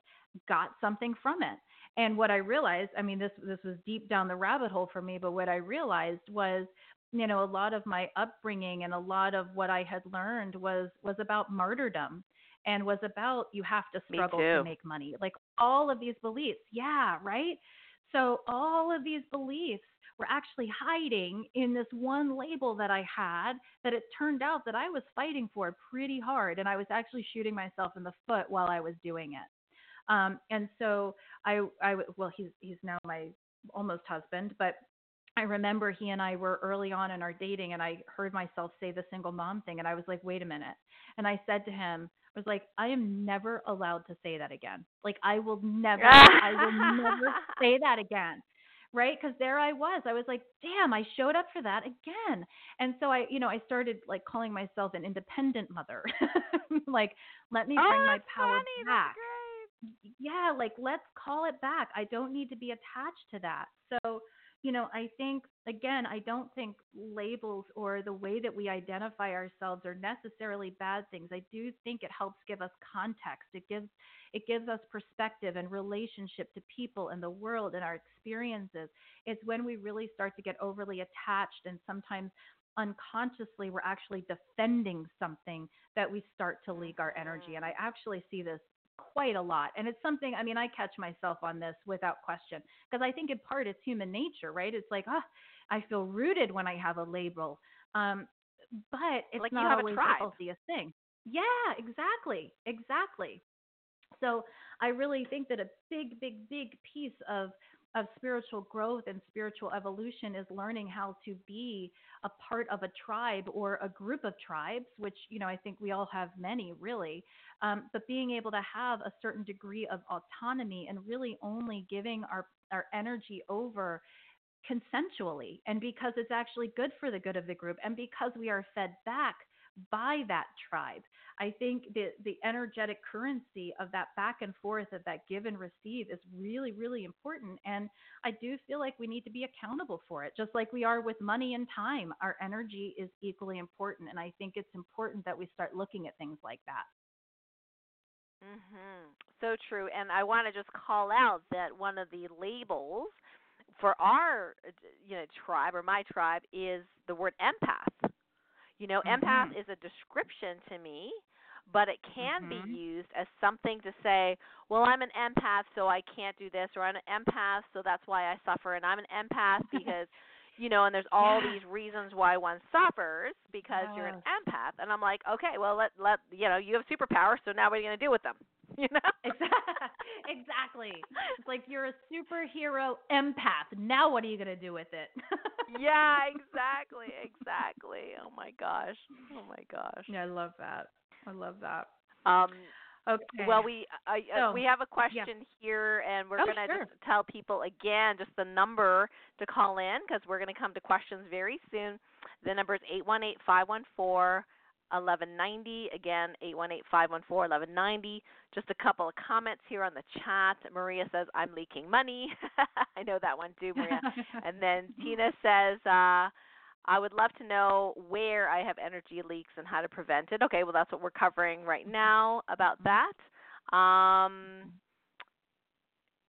got something from it. And what I realized, I mean, this this was deep down the rabbit hole for me, but what I realized was, you know, a lot of my upbringing and a lot of what I had learned was was about martyrdom and was about you have to struggle to make money. Like all of these beliefs. Yeah, right? So all of these beliefs were actually hiding in this one label that I had that it turned out that I was fighting for pretty hard and I was actually shooting myself in the foot while I was doing it. Um, and so I, I, well, he's he's now my almost husband, but I remember he and I were early on in our dating, and I heard myself say the single mom thing, and I was like, wait a minute. And I said to him, I was like, I am never allowed to say that again. Like, I will <laughs> never, I will never say that again. Right. Cause there I was. I was like, damn, I showed up for that again. And so I, you know, I started like calling myself an independent mother. <laughs> like, let me bring oh, my power funny. back yeah, like let's call it back. I don't need to be attached to that. So, you know, I think again, I don't think labels or the way that we identify ourselves are necessarily bad things. I do think it helps give us context. It gives it gives us perspective and relationship to people and the world and our experiences. It's when we really start to get overly attached and sometimes unconsciously we're actually defending something that we start to leak our energy. And I actually see this quite a lot. And it's something, I mean, I catch myself on this without question because I think in part it's human nature, right? It's like, ah, oh, I feel rooted when I have a label. Um, but it's like not always the healthiest thing. Yeah, exactly. Exactly. So I really think that a big, big, big piece of of spiritual growth and spiritual evolution is learning how to be a part of a tribe or a group of tribes, which, you know, I think we all have many really, um, but being able to have a certain degree of autonomy and really only giving our, our energy over consensually and because it's actually good for the good of the group and because we are fed back by that tribe. I think the the energetic currency of that back and forth of that give and receive is really really important and I do feel like we need to be accountable for it just like we are with money and time. Our energy is equally important and I think it's important that we start looking at things like that. Mhm. So true. And I want to just call out that one of the labels for our you know tribe or my tribe is the word empath you know, mm-hmm. empath is a description to me, but it can mm-hmm. be used as something to say, well, I'm an empath, so I can't do this, or I'm an empath, so that's why I suffer, and I'm an empath <laughs> because, you know, and there's all yeah. these reasons why one suffers because yes. you're an empath, and I'm like, okay, well, let let you know, you have superpowers, so now what are you gonna do with them? <laughs> You know? <laughs> exactly. It's like you're a superhero empath. Now what are you gonna do with it? <laughs> yeah, exactly, exactly. Oh my gosh. Oh my gosh. Yeah, I love that. I love that. Um Okay. Well, we uh, So, we have a yeah. question here, and we're Oh, gonna sure. just tell people again just the number to call in because we're gonna come to questions very soon. The number is eight one eight five one four eleven ninety. Again, eight one eight five one four eleven ninety. Just a couple of comments here on the chat. Maria says I'm leaking money. <laughs> I know that one too, Maria. <laughs> and then Tina says. uh I would love to know where I have energy leaks and how to prevent it. Okay, well that's what we're covering right now about that. Um,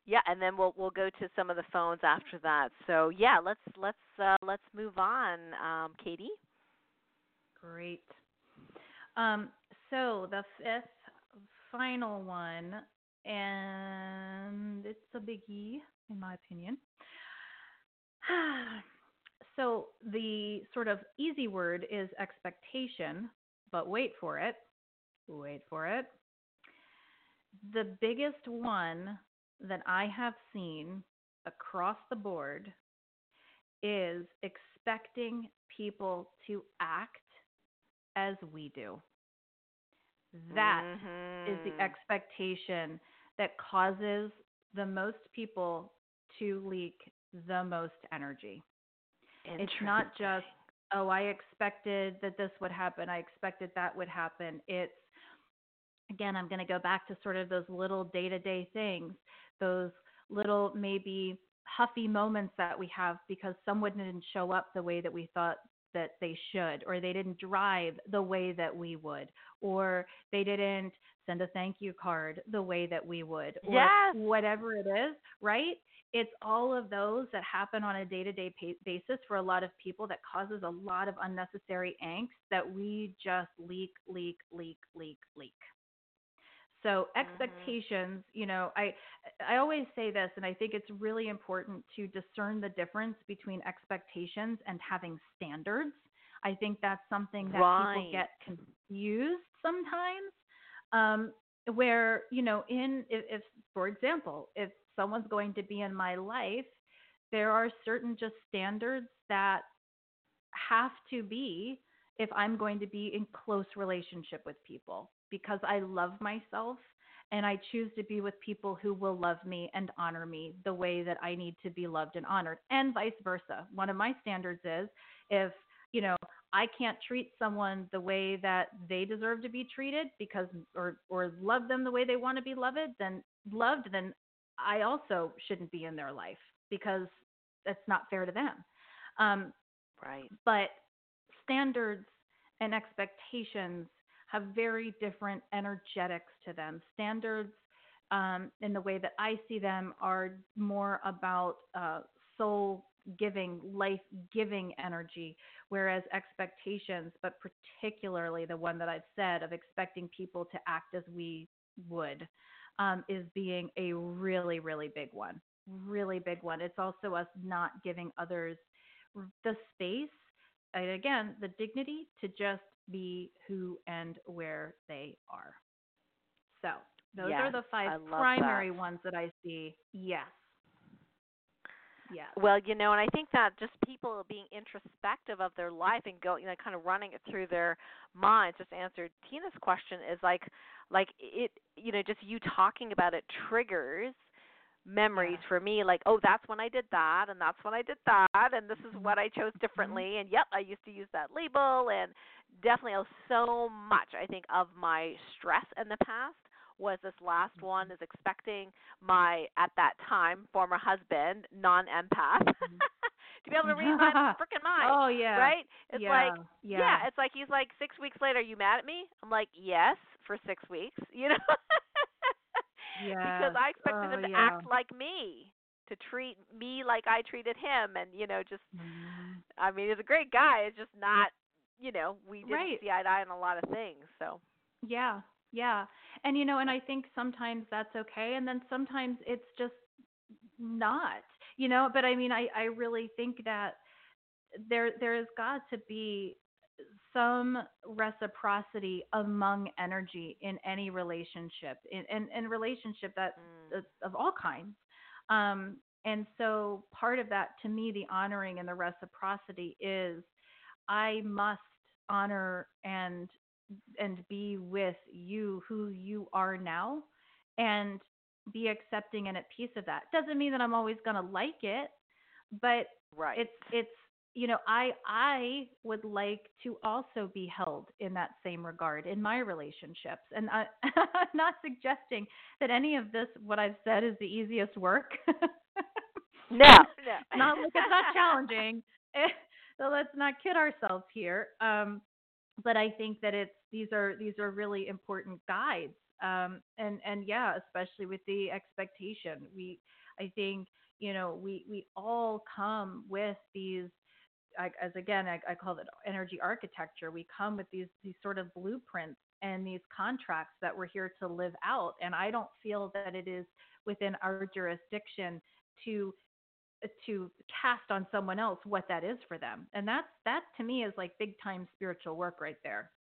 yeah, and then we'll we'll go to some of the phones after that. So yeah, let's let's uh, let's move on, um, Katy. Great. Um, so the fifth, final one, and it's a biggie, in my opinion. <sighs> <sighs> so the sort of easy word is expectation, but wait for it. Wait for it. The biggest one that I have seen across the board is expecting people to act as we do. That is the Mhm. expectation that causes the most people to leak the most energy. It's not just, oh, I expected that this would happen, I expected that would happen. It's, again, I'm going to go back to sort of those little day to day things, those little maybe huffy moments that we have because someone didn't show up the way that we thought that they should, or they didn't drive the way that we would, or they didn't send a thank you card the way that we would, or Yes. whatever it is, right? It's all of those that happen on a day to day basis for a lot of people that causes a lot of unnecessary angst that we just leak, leak, leak, leak, leak. So Mhm. expectations, you know, I I always say this and I think it's really important to discern the difference between expectations and having standards. I think that's something that people get confused sometimes. Um where, you know, in if, if for example, if someone's going to be in my life, there are certain just standards that have to be if I'm going to be in close relationship with people because I love myself and I choose to be with people who will love me and honor me the way that I need to be loved and honored and vice versa. One of my standards is if, you know, I can't treat someone the way that they deserve to be treated because or or love them the way they want to be loved, then loved, then I also shouldn't be in their life because that's not fair to them. Um, Right. but standards and expectations have very different energetics to them. Standards, um, in the way that I see them, are more about uh, soul giving, life giving energy, whereas expectations, but particularly the one that I've said of expecting people to act as we would, um, is being a really, really big one. Really big one. It's also us not giving others the space and again the dignity to just be who and where they are so those are the five primary that. ones that i see yes yes Well, you know, and I think that just people being introspective of their life and go, you know, kind of running it through their minds. Just answered Tina's question is like, like it, you know, just you talking about it triggers memories Yeah. for me. Like, oh, that's when I did that, and that's when I did that, and this is Mhm. what I chose differently. And yep, I used to use that label, and definitely oh, so much. I think of my stress in the past was this last one is expecting my at that time former husband non empath <laughs> to be able to read my <laughs> freaking mind oh yeah. right? It's yeah. like yeah. it's like he's like six weeks later are you mad at me? I'm like yes for six weeks <laughs> you know? Because i expected Oh, him to yeah. act like me to treat me like i treated him and you know just Mhm. i mean he's a great guy it's just not you know we didn't Right. see eye to eye on a lot of things so. Yeah, yeah. And you know, and I think sometimes that's okay and then sometimes it's just not. You know, but I mean I I really think that there there has got to be some reciprocity among energy in any relationship in in, in relationship that mm. of- of all kinds. Um, and so part of that, to me, the honoring and the reciprocity is I must honor and and be with you who you are now and be accepting and at peace of that. Doesn't mean that I'm always going to like it, but right. it's it's you know, I I would like to also be held in that same regard in my relationships. And I, <laughs> I'm not suggesting that any of this what I've said is the easiest work. no, no. <laughs> not it's not challenging. so <laughs> let's not kid ourselves here. Um, but I think that it's these are these are really important guides. Um, and and yeah, especially with the expectation, we I think you know we we all come with these I, as again I, I call it energy architecture. We come with these these sort of blueprints and these contracts that we're here to live out. And I don't feel that it is within our jurisdiction to to cast on someone else what that is for them. And that's that to me is like big time spiritual work right there.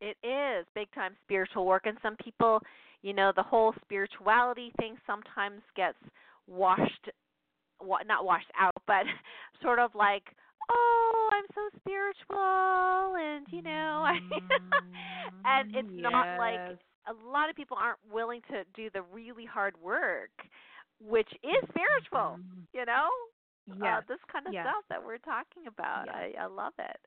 It is big time spiritual work and some people, you know, the whole spirituality thing sometimes gets washed not washed out, but <laughs> sort of like, oh, I'm so spiritual, and you know, <laughs> and it's yes. not like mm-hmm. a lot of people aren't willing to do the really hard work, which is spiritual, mm-hmm. you know. Yeah, uh, this kind of stuff that we're talking about. I, I love it.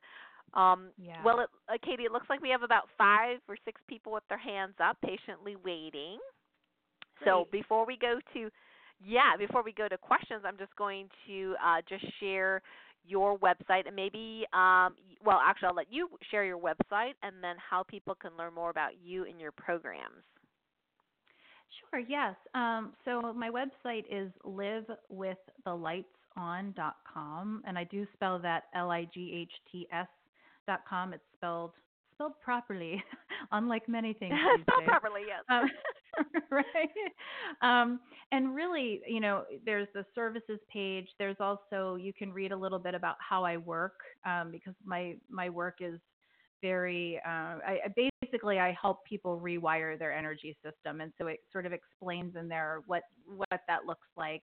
Um, yeah. Well, it, uh, Katy, it looks like we have about five or six people with their hands up, patiently waiting. Great. So before we go to yeah, before we go to questions, I'm just going to uh, just share your website and maybe, um, well, actually, I'll let you share your website and then how people can learn more about you and your programs. Sure, yes. Um, so my website is livewiththelightson.com, and I do spell that L I G H T S dot com. It's spelled spelled properly, <laughs> unlike many <laughs> things. spelled properly, yes. Um, <laughs> right? Um, and really, you know, there's the services page. There's also you can read a little bit about how I work um, because my my work is very. Uh, I, I basically I help people rewire their energy system, and so it sort of explains in there what what that looks like.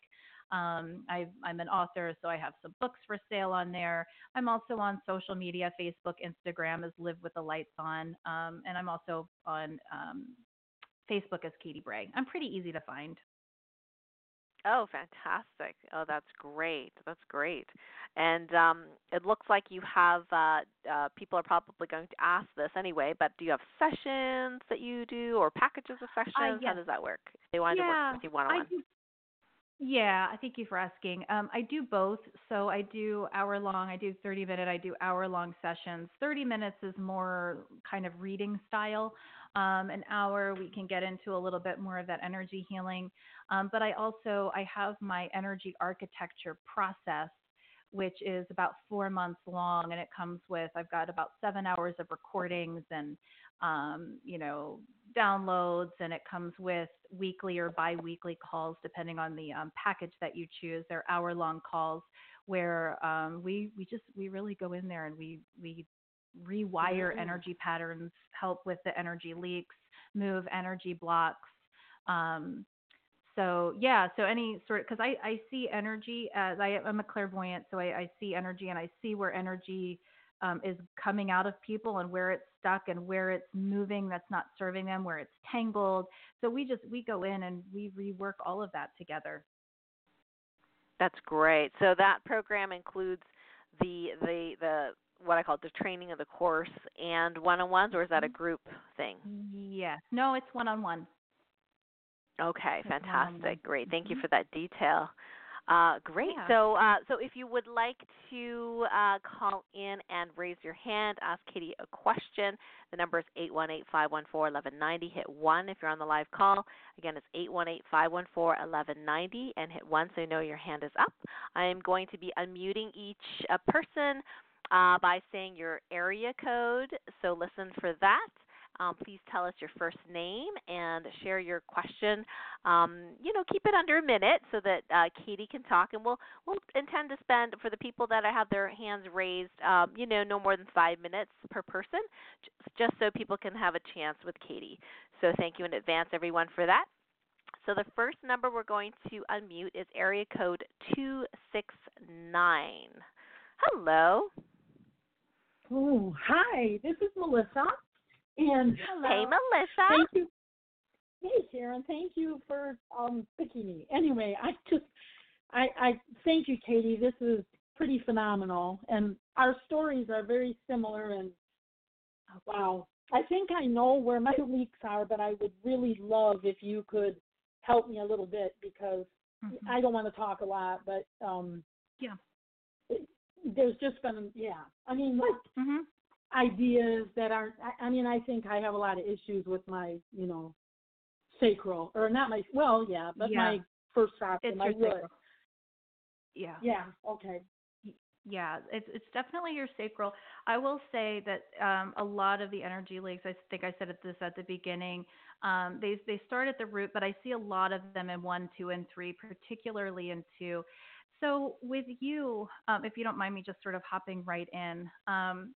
Um, i am an author, so I have some books for sale on there. I'm also on social media, Facebook, Instagram as Live with the Lights On, um, and I'm also on um, Facebook as Katy Bray. I'm pretty easy to find. Oh, fantastic! Oh, that's great. That's great. And um, it looks like you have uh, uh, people are probably going to ask this anyway. But do you have sessions that you do, or packages of sessions? Uh, yes. How does that work? They want yeah, to work with you one on one. Yeah, I thank you for asking. Um, I do both. So I do hour long, I do 30 minute, I do hour long sessions. 30 minutes is more kind of reading style. Um, an hour we can get into a little bit more of that energy healing. Um, but I also I have my energy architecture process, which is about four months long, and it comes with I've got about seven hours of recordings and um, you know downloads, and it comes with weekly or biweekly calls depending on the um, package that you choose. They're hour long calls where um, we we just we really go in there and we we rewire mm-hmm. energy patterns, help with the energy leaks, move energy blocks. Um, so yeah, so any sort because I, I see energy as I, am a clairvoyant, so I, I, see energy and I see where energy um, is coming out of people and where it's stuck and where it's moving that's not serving them, where it's tangled. So we just we go in and we rework all of that together. That's great. So that program includes the the the what I call the training of the course and one on ones, or is that a mm-hmm. group thing? Yes. No, it's one on one. Okay, it's fantastic. Great. Thank you mm-hmm. for that detail. Uh, great. Yeah. So, uh, so if you would like to uh, call in and raise your hand, ask Katy a question. The number is eight one eight five one four eleven ninety. Hit one if you're on the live call. Again, it's eight one eight five one four eleven ninety, and hit one so you know your hand is up. I am going to be unmuting each uh, person uh, by saying your area code. So listen for that. Um, please tell us your first name and share your question. Um, you know, keep it under a minute so that uh, Katy can talk, and we'll we'll intend to spend for the people that have their hands raised. Um, you know, no more than five minutes per person, just so people can have a chance with Katy. So thank you in advance, everyone, for that. So the first number we're going to unmute is area code two six nine. Hello. Oh, hi. This is Melissa. And Hello. Hey, Melissa. thank you. Hey, Sharon. Thank you for um picking me. Anyway, I just I I thank you, Katy. This is pretty phenomenal, and our stories are very similar. And wow, I think I know where my leaks are, but I would really love if you could help me a little bit because Mhm. I don't want to talk a lot, but um Yeah. There's just been yeah. I mean, like Mhm. ideas that aren't I, I mean i think i have a lot of issues with my you know sacral or not my well yeah but Yeah. my first chakra It's my your root. sacral. Yeah. yeah okay Yeah, it's it's definitely your sacral. I will say that um, a lot of the energy leaks. I think I said this at the beginning. Um, they they start at the root, but I see a lot of them in one, two, and three, particularly in two. So with you, um, if you don't mind me just sort of hopping right in, um,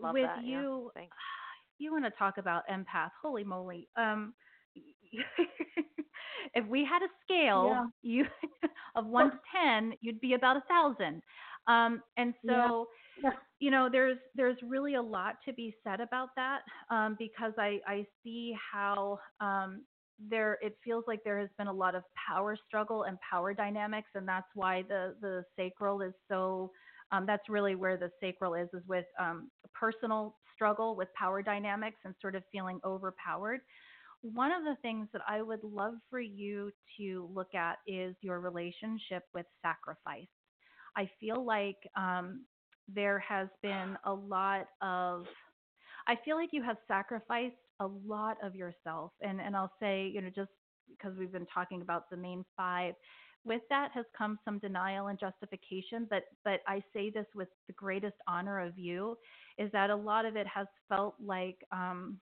with that. you, Thanks. <sighs> you want to talk about empath? Holy moly! Um, <laughs> if we had a scale, Yeah. you <laughs> of one to <laughs> ten, you'd be about a thousand. Um, and Yeah. so, Yeah. you know, there's there's really a lot to be said about that um, because I I see how um, there it feels like there has been a lot of power struggle and power dynamics, and that's why the the sacral is so. Um, that's really where the sacral is is with um, personal struggle with power dynamics and sort of feeling overpowered. One of the things that I would love for you to look at is your relationship with sacrifice. I feel like um, there has been a lot of, I feel like you have sacrificed a lot of yourself. And, and I'll say, you know, just because we've been talking about the main five, with that has come some denial and justification. But, but I say this with the greatest honor of you is that a lot of it has felt like, um,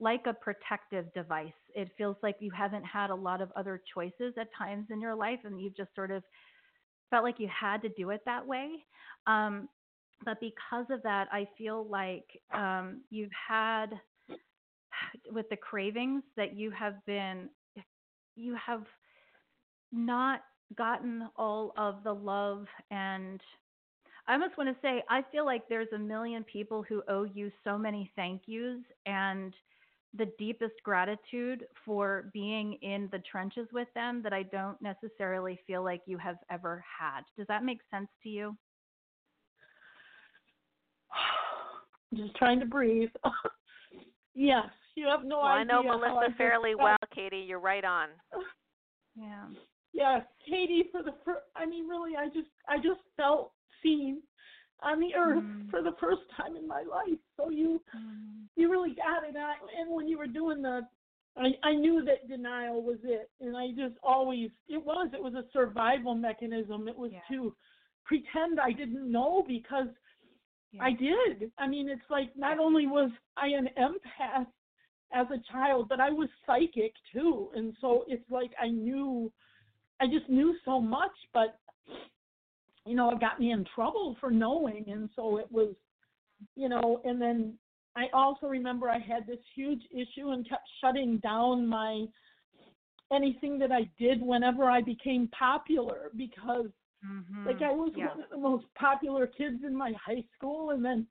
like a protective device. It feels like you haven't had a lot of other choices at times in your life, and you've just sort of felt like you had to do it that way. Um, but because of that, I feel like um, you've had with the cravings that you have been, you have not gotten all of the love and I almost want to say I feel like there's a million people who owe you so many thank yous and the deepest gratitude for being in the trenches with them that I don't necessarily feel like you have ever had. Does that make sense to you? <sighs> Just trying to breathe <laughs> yes you have no well, I know Melissa just fairly felt. well, Katy. You're right on. <laughs> Yeah. yes katy for the first i mean really i just i just felt seen on the earth Mm. for the first time in my life so you Mm. you really got it. I, and when you were doing the, I, I knew that denial was it, and I just always it was it was a survival mechanism. It was Yeah. to pretend I didn't know because Yeah. I did. I mean, it's like not only was I an empath as a child, but I was psychic too, and so it's like I knew, I just knew so much, but you know, it got me in trouble for knowing, and so it was, you know, and then I also remember I had this huge issue and kept shutting down my anything that I did whenever I became popular because Mhm. like I was yeah. one of the most popular kids in my high school and then.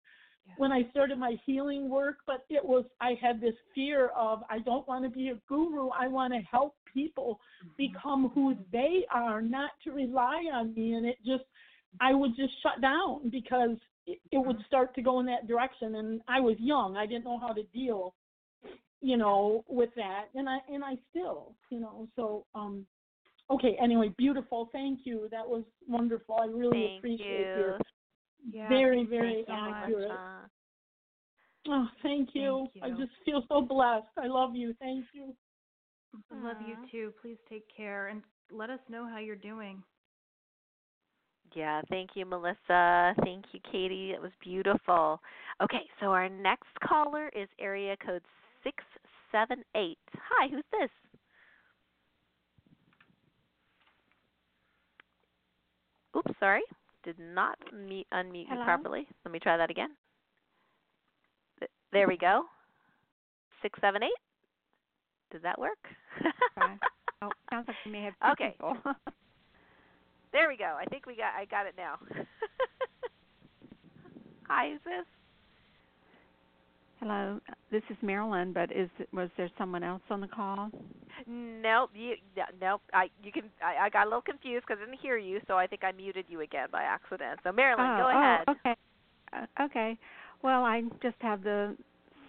When I started my healing work, but it was I had this fear of I don't want to be a guru. I want to help people become who they are, not to rely on me. And it just I would just shut down because it, it would start to go in that direction. And I was young. I didn't know how to deal, you know, with that. And I and I still, you know. So um, okay. Anyway, beautiful. Thank you. That was wonderful. I really Thank appreciate you. your Yeah. very very Thank you, accurate. Melissa. Oh, thank you. Thank I just feel so blessed. I love you. Thank you. I love you too. Please take care and let us know how you're doing. Yeah, thank you, Melissa. Thank you, Katy. It was beautiful. Okay, so our next caller is area code 678. Hi, who's this? Oops, sorry. Did not mute, unmute you properly. Let me try that again. There we go. 678. Does that work? Okay. <laughs> Oh, sounds like we may have two Okay. people. <laughs> There we go. I think we got I got it now. <laughs> Hi, is this? Hello. this is Marilyn, but is was there someone else on the call? Nope. You nope. I you can. I, I got a little confused because I didn't hear you, so I think I muted you again by accident. So Marilyn, oh, go ahead. Oh, okay. Uh, okay. Well, I just have the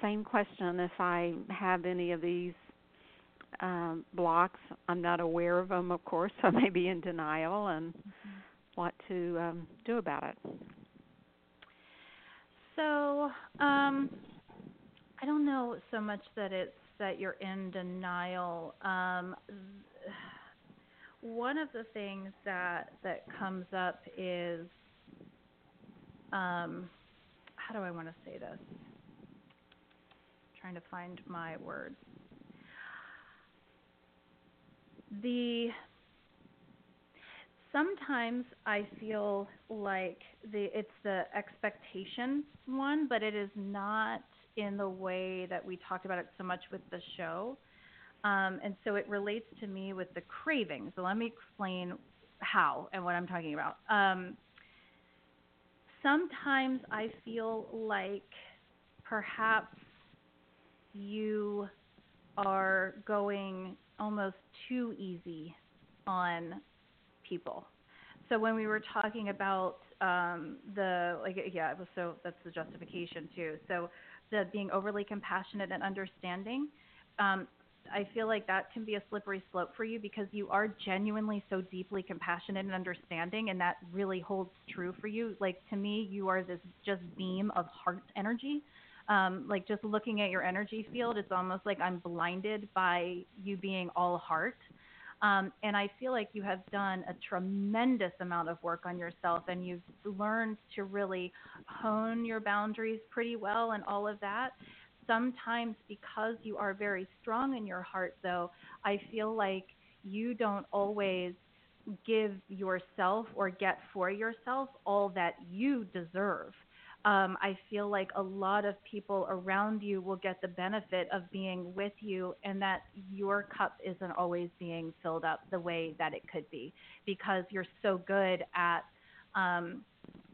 same question. If I have any of these um, blocks, I'm not aware of them, of course. So I may be in denial and mm-hmm. what to um, do about it. So, um, I don't know so much that it's that you're in denial. Um, one of the things that that comes up is um, how do I want to say this? I'm trying to find my words. The sometimes I feel like the it's the expectation one, but it is not in the way that we talked about it so much with the show. Um, and so it relates to me with the craving. So let me explain how and what I'm talking about. Um, sometimes I feel like perhaps you are going almost too easy on people. So when we were talking about um, the like, yeah, it was so that's the justification too. So the being overly compassionate and understanding. Um, I feel like that can be a slippery slope for you because you are genuinely so deeply compassionate and understanding, and that really holds true for you. Like to me, you are this just beam of heart energy. Um, like just looking at your energy field, it's almost like I'm blinded by you being all heart. Um, and I feel like you have done a tremendous amount of work on yourself and you've learned to really hone your boundaries pretty well and all of that. Sometimes, because you are very strong in your heart, though, I feel like you don't always give yourself or get for yourself all that you deserve um, I feel like a lot of people around you will get the benefit of being with you, and that your cup isn't always being filled up the way that it could be because you're so good at, um,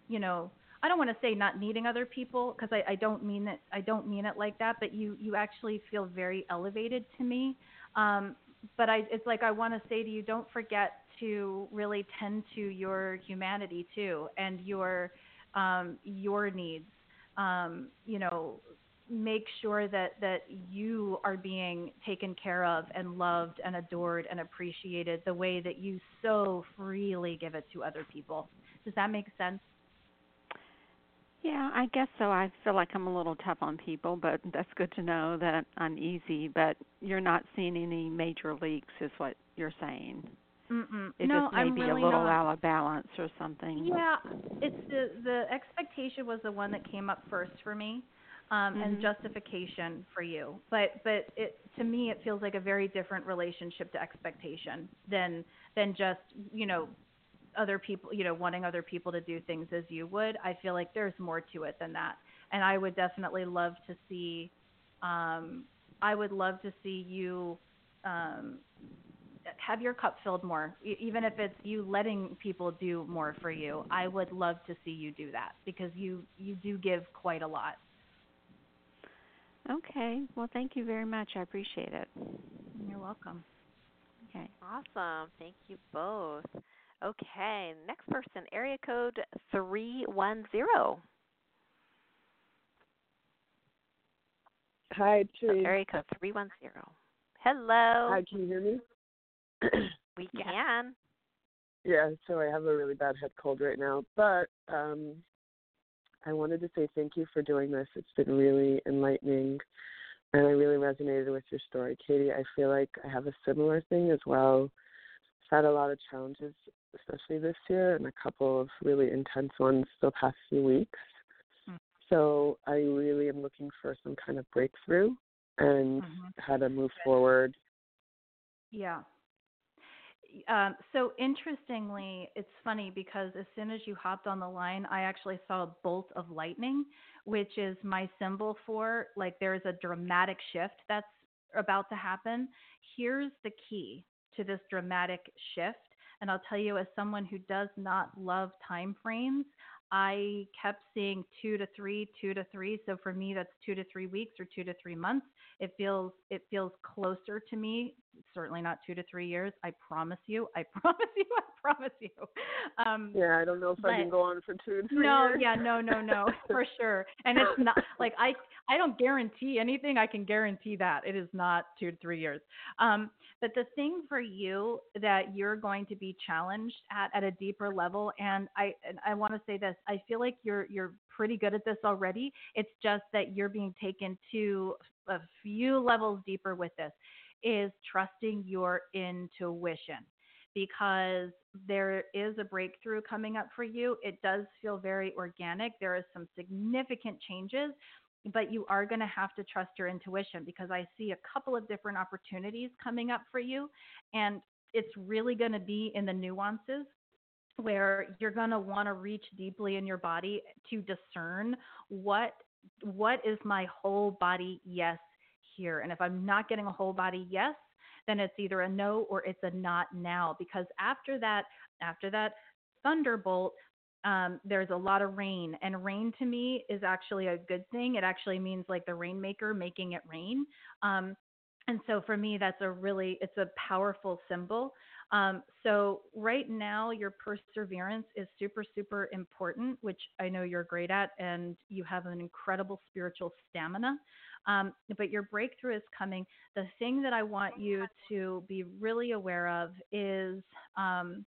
you know, I don't want to say not needing other people because I, I don't mean it. I don't mean it like that. But you you actually feel very elevated to me. Um, but I it's like I want to say to you, don't forget to really tend to your humanity too and your um, your needs. Um, you know, make sure that that you are being taken care of and loved and adored and appreciated the way that you so freely give it to other people. Does that make sense? Yeah, I guess so. I feel like I'm a little tough on people, but <laughs> that's good to know that I'm easy. But you're not seeing any major leaks, is what you're saying. Mm-mm. It no, just may I'm be really a little not. out of balance or something. Yeah, it's the the expectation was the one that came up first for me, um, mm-hmm. and justification for you. But but it to me it feels like a very different relationship to expectation than than just you know other people you know wanting other people to do things as you would. I feel like there's more to it than that, and I would definitely love to see. Um, I would love to see you um, have your cup filled more, even if it's you letting people do more for you. I would love to see you do that because you you do give quite a lot. Okay. Well, thank you very much. I appreciate it. You're welcome. Okay. Awesome. Thank you both. Okay, next person, area code 310. Hi, oh, Tree. area code 310. Hello. Hi, can you hear me? <clears throat> we can. Yeah, so I have a really bad head cold right now, but um I wanted to say thank you for doing this. It's been really enlightening and I really resonated with your story, Katy. I feel like I have a similar thing as well. I've had a lot of challenges, especially this year, and a couple of really intense ones the past few weeks. Mm. So I really am looking for some kind of breakthrough and mm-hmm. how to move forward. Yeah um, so interestingly, it's funny because as soon as you hopped on the line, I actually saw a bolt of lightning, which is my symbol for like there's a dramatic shift that's about to happen. Here's the key to this dramatic shift. And I'll tell you, as someone who does not love time frames, I kept seeing two to three, two to three. So for me, that's two to three weeks or two to three months. It feels it feels closer to me. Certainly not two to three years. I promise you. I <laughs> promise you. I promise you. Um, yeah, I don't know if but, I can go on for two to three no, years. yeah, no, no, no, <laughs> for sure. And it's not like I I don't guarantee anything. I can guarantee that it is not two to three years. Um, but the thing for you that you're going to be challenged at at a deeper level, and I and I want to say this, I feel like you're you're pretty good at this already. It's just that you're being taken to a few levels deeper with this is trusting your intuition because there is a breakthrough coming up for you. It does feel very organic. There is some significant changes, but you are going to have to trust your intuition because I see a couple of different opportunities coming up for you. And it's really going to be in the nuances where you're going to want to reach deeply in your body to discern what what is my whole body yes here and if i'm not getting a whole body yes then it's either a no or it's a not now because after that after that thunderbolt um, there's a lot of rain and rain to me is actually a good thing. It actually means like the rainmaker making it rain. Um, and so for me that's a really it's a powerful symbol um, so right now your perseverance is super super important which i know you're great at and you have an incredible spiritual stamina um, but your breakthrough is coming. The thing that I want you to be really aware of is um,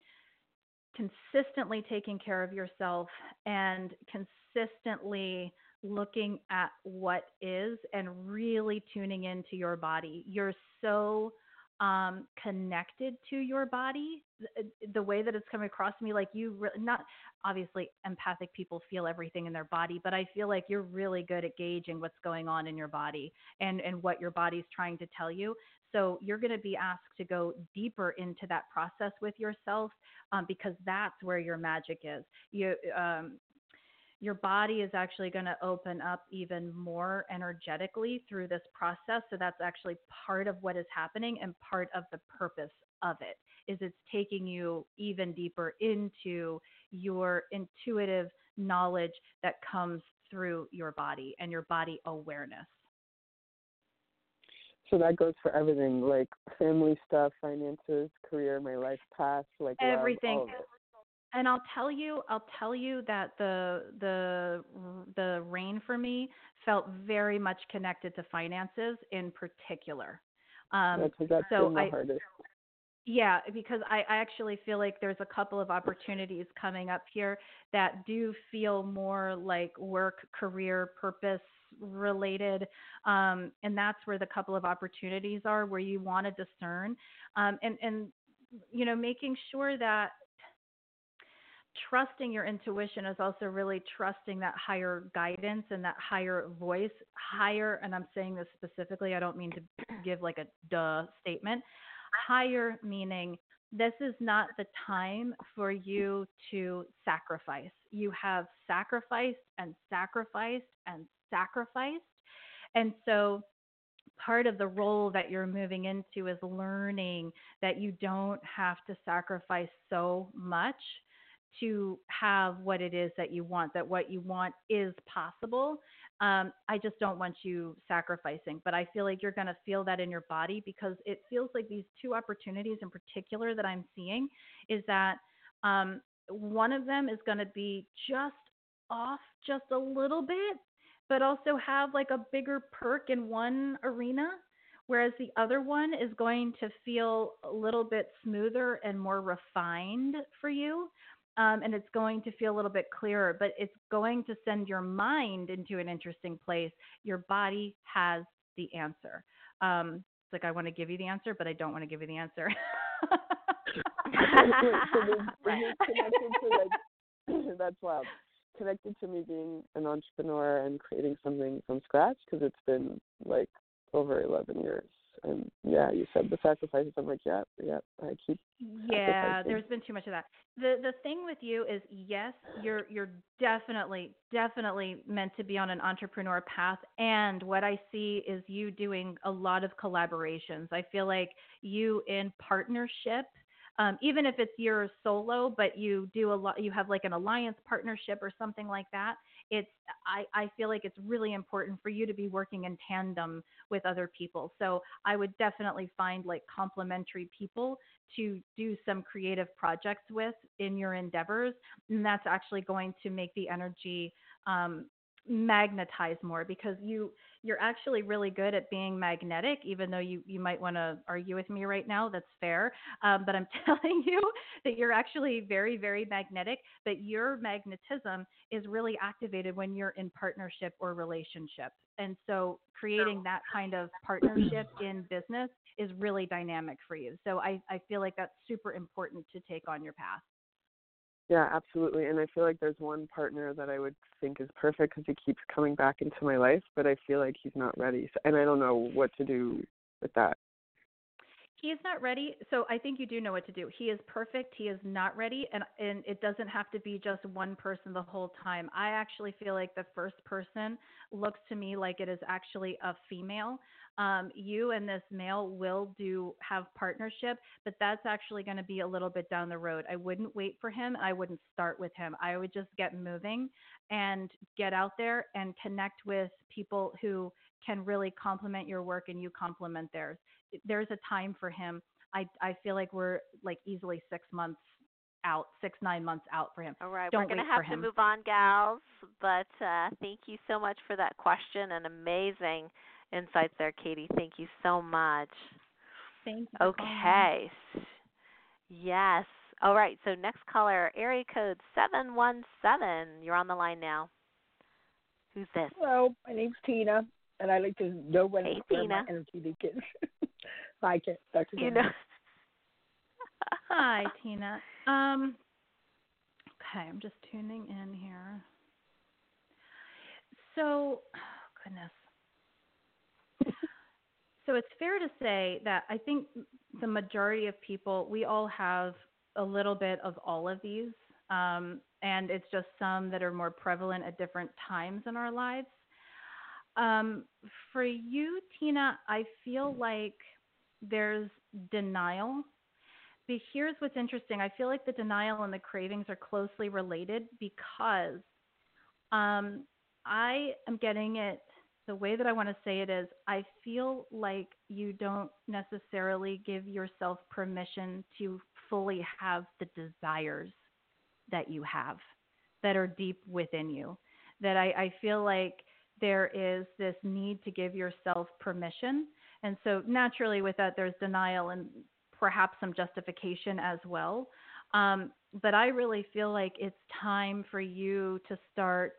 consistently taking care of yourself and consistently looking at what is and really tuning into your body. You're so um, connected to your body. The, the, way that it's coming across to me, like you, re- not obviously empathic people feel everything in their body, but I feel like you're really good at gauging what's going on in your body and and what your body's trying to tell you. So you're going to be asked to go deeper into that process with yourself um, because that's where your magic is. You um, your body is actually going to open up even more energetically through this process. So that's actually part of what is happening and part of the purpose of it is it's taking you even deeper into your intuitive knowledge that comes through your body and your body awareness. So that goes for everything, like family stuff, finances, career, my life path, like everything. Love, and I'll tell you, I'll tell you that the the the rain for me felt very much connected to finances in particular. Um, that's, that's so I, hardest. Yeah, because I, I actually feel like there's a couple of opportunities coming up here that do feel more like work, career, purpose related. Um, and that's where the couple of opportunities are where you want to discern. Um, and, and, you know, making sure that trusting your intuition is also really trusting that higher guidance and that higher voice higher and i'm saying this specifically i don't mean to give like a duh statement higher meaning this is not the time for you to sacrifice. You have sacrificed and sacrificed and sacrificed. And so part of the role that you're moving into is learning that you don't have to sacrifice so much to have what it is that you want, that what you want is possible. Um, I just don't want you sacrificing, but I feel like you're going to feel that in your body because it feels like these two opportunities in particular that I'm seeing is that um, one of them is going to be just off just a little bit, but also have like a bigger perk in one arena whereas the other one is going to feel a little bit smoother and more refined for you um, and it's going to feel a little bit clearer, but it's going to send your mind into an interesting place. Your body has the answer. Um, it's like I want to give you the answer, but I don't want to give you the answer. <laughs> that's wild. Connected to me being an entrepreneur and creating something from scratch because it's been like over 11 years and yeah, you said the sacrifices. I'm like, yeah, yeah, I keep. Yeah, there's been too much of that. The the thing with you is, yes, you're you're definitely definitely meant to be on an entrepreneur path. And what I see is you doing a lot of collaborations. I feel like you in partnership um, even if it's your solo, but you do a lot, you have like an alliance partnership or something like that. It's I, I feel like it's really important for you to be working in tandem with other people. So I would definitely find like complementary people to do some creative projects with in your endeavors, and that's actually going to make the energy um, magnetize more because you you're actually really good at being magnetic even though you you might want to argue with me right now that's fair. Um, but i'm <laughs> telling you that you're actually very very magnetic but your magnetism is really activated when you're in partnership or relationship. And so creating that kind of partnership in business is really dynamic for you. So i i feel like that's super important to take on your path yeah, absolutely. And I feel like there's one partner that I would think is perfect because he keeps coming back into my life, but I feel like he's not ready. So, and I don't know what to do with that. He is not ready. So I think you do know what to do. He is perfect. He is not ready. And, and it doesn't have to be just one person the whole time. I actually feel like the first person looks to me like it is actually a female um, you and this male will do have partnership, but that's actually going to be a little bit down the road. I wouldn't wait for him. I wouldn't start with him. I would just get moving and get out there and connect with people who can really complement your work and you complement theirs. There's a time for him. I I feel like we're like easily six months out, six nine months out for him. All right, Don't we're going to have to move on, gals. But uh, thank you so much for that question and amazing insights there, Katy. Thank you so much. Thank you. Okay. Yes. All right. So next caller, area code seven one seven. You're on the line now. Who's this? Hello, my name's Tina, and I like to know when hey, where Tina. my energy begins. <laughs> Hi, Dr. You know. <laughs> Hi, Tina. Um. Okay, I'm just tuning in here. So, oh, goodness. So it's fair to say that I think the majority of people, we all have a little bit of all of these. Um, and it's just some that are more prevalent at different times in our lives. Um, for you, Tina, I feel like there's denial. But here's what's interesting I feel like the denial and the cravings are closely related because um, I am getting it the way that I want to say it is I feel like you don't necessarily give yourself permission to fully have the desires that you have that are deep within you. That I, I feel like there is this need to give yourself permission. And so naturally, with that, there's denial and perhaps some justification as well. Um, but I really feel like it's time for you to start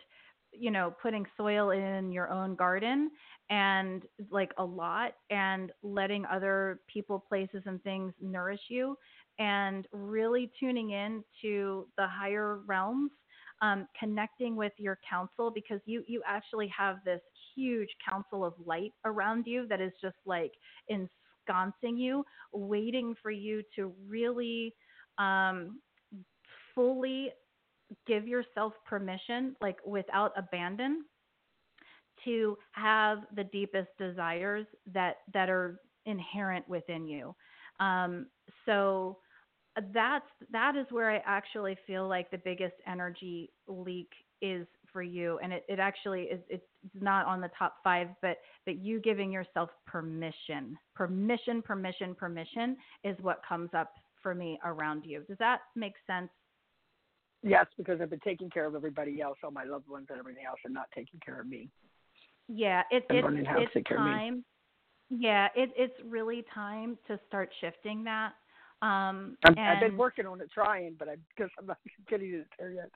you know putting soil in your own garden and like a lot and letting other people places and things nourish you and really tuning in to the higher realms um, connecting with your council because you you actually have this huge council of light around you that is just like ensconcing you waiting for you to really um, fully give yourself permission, like without abandon, to have the deepest desires that that are inherent within you. Um, so that's that is where I actually feel like the biggest energy leak is for you, and it, it actually is it's not on the top five, but but you giving yourself permission, permission, permission, permission is what comes up for me around you. Does that make sense? Yes, because I've been taking care of everybody else, all my loved ones and everything else, and not taking care of me. Yeah, it, I'm it's it's time. Yeah, it, it's really time to start shifting that. Um, i have been working on it, trying, but I guess I'm not <laughs> getting it there yet.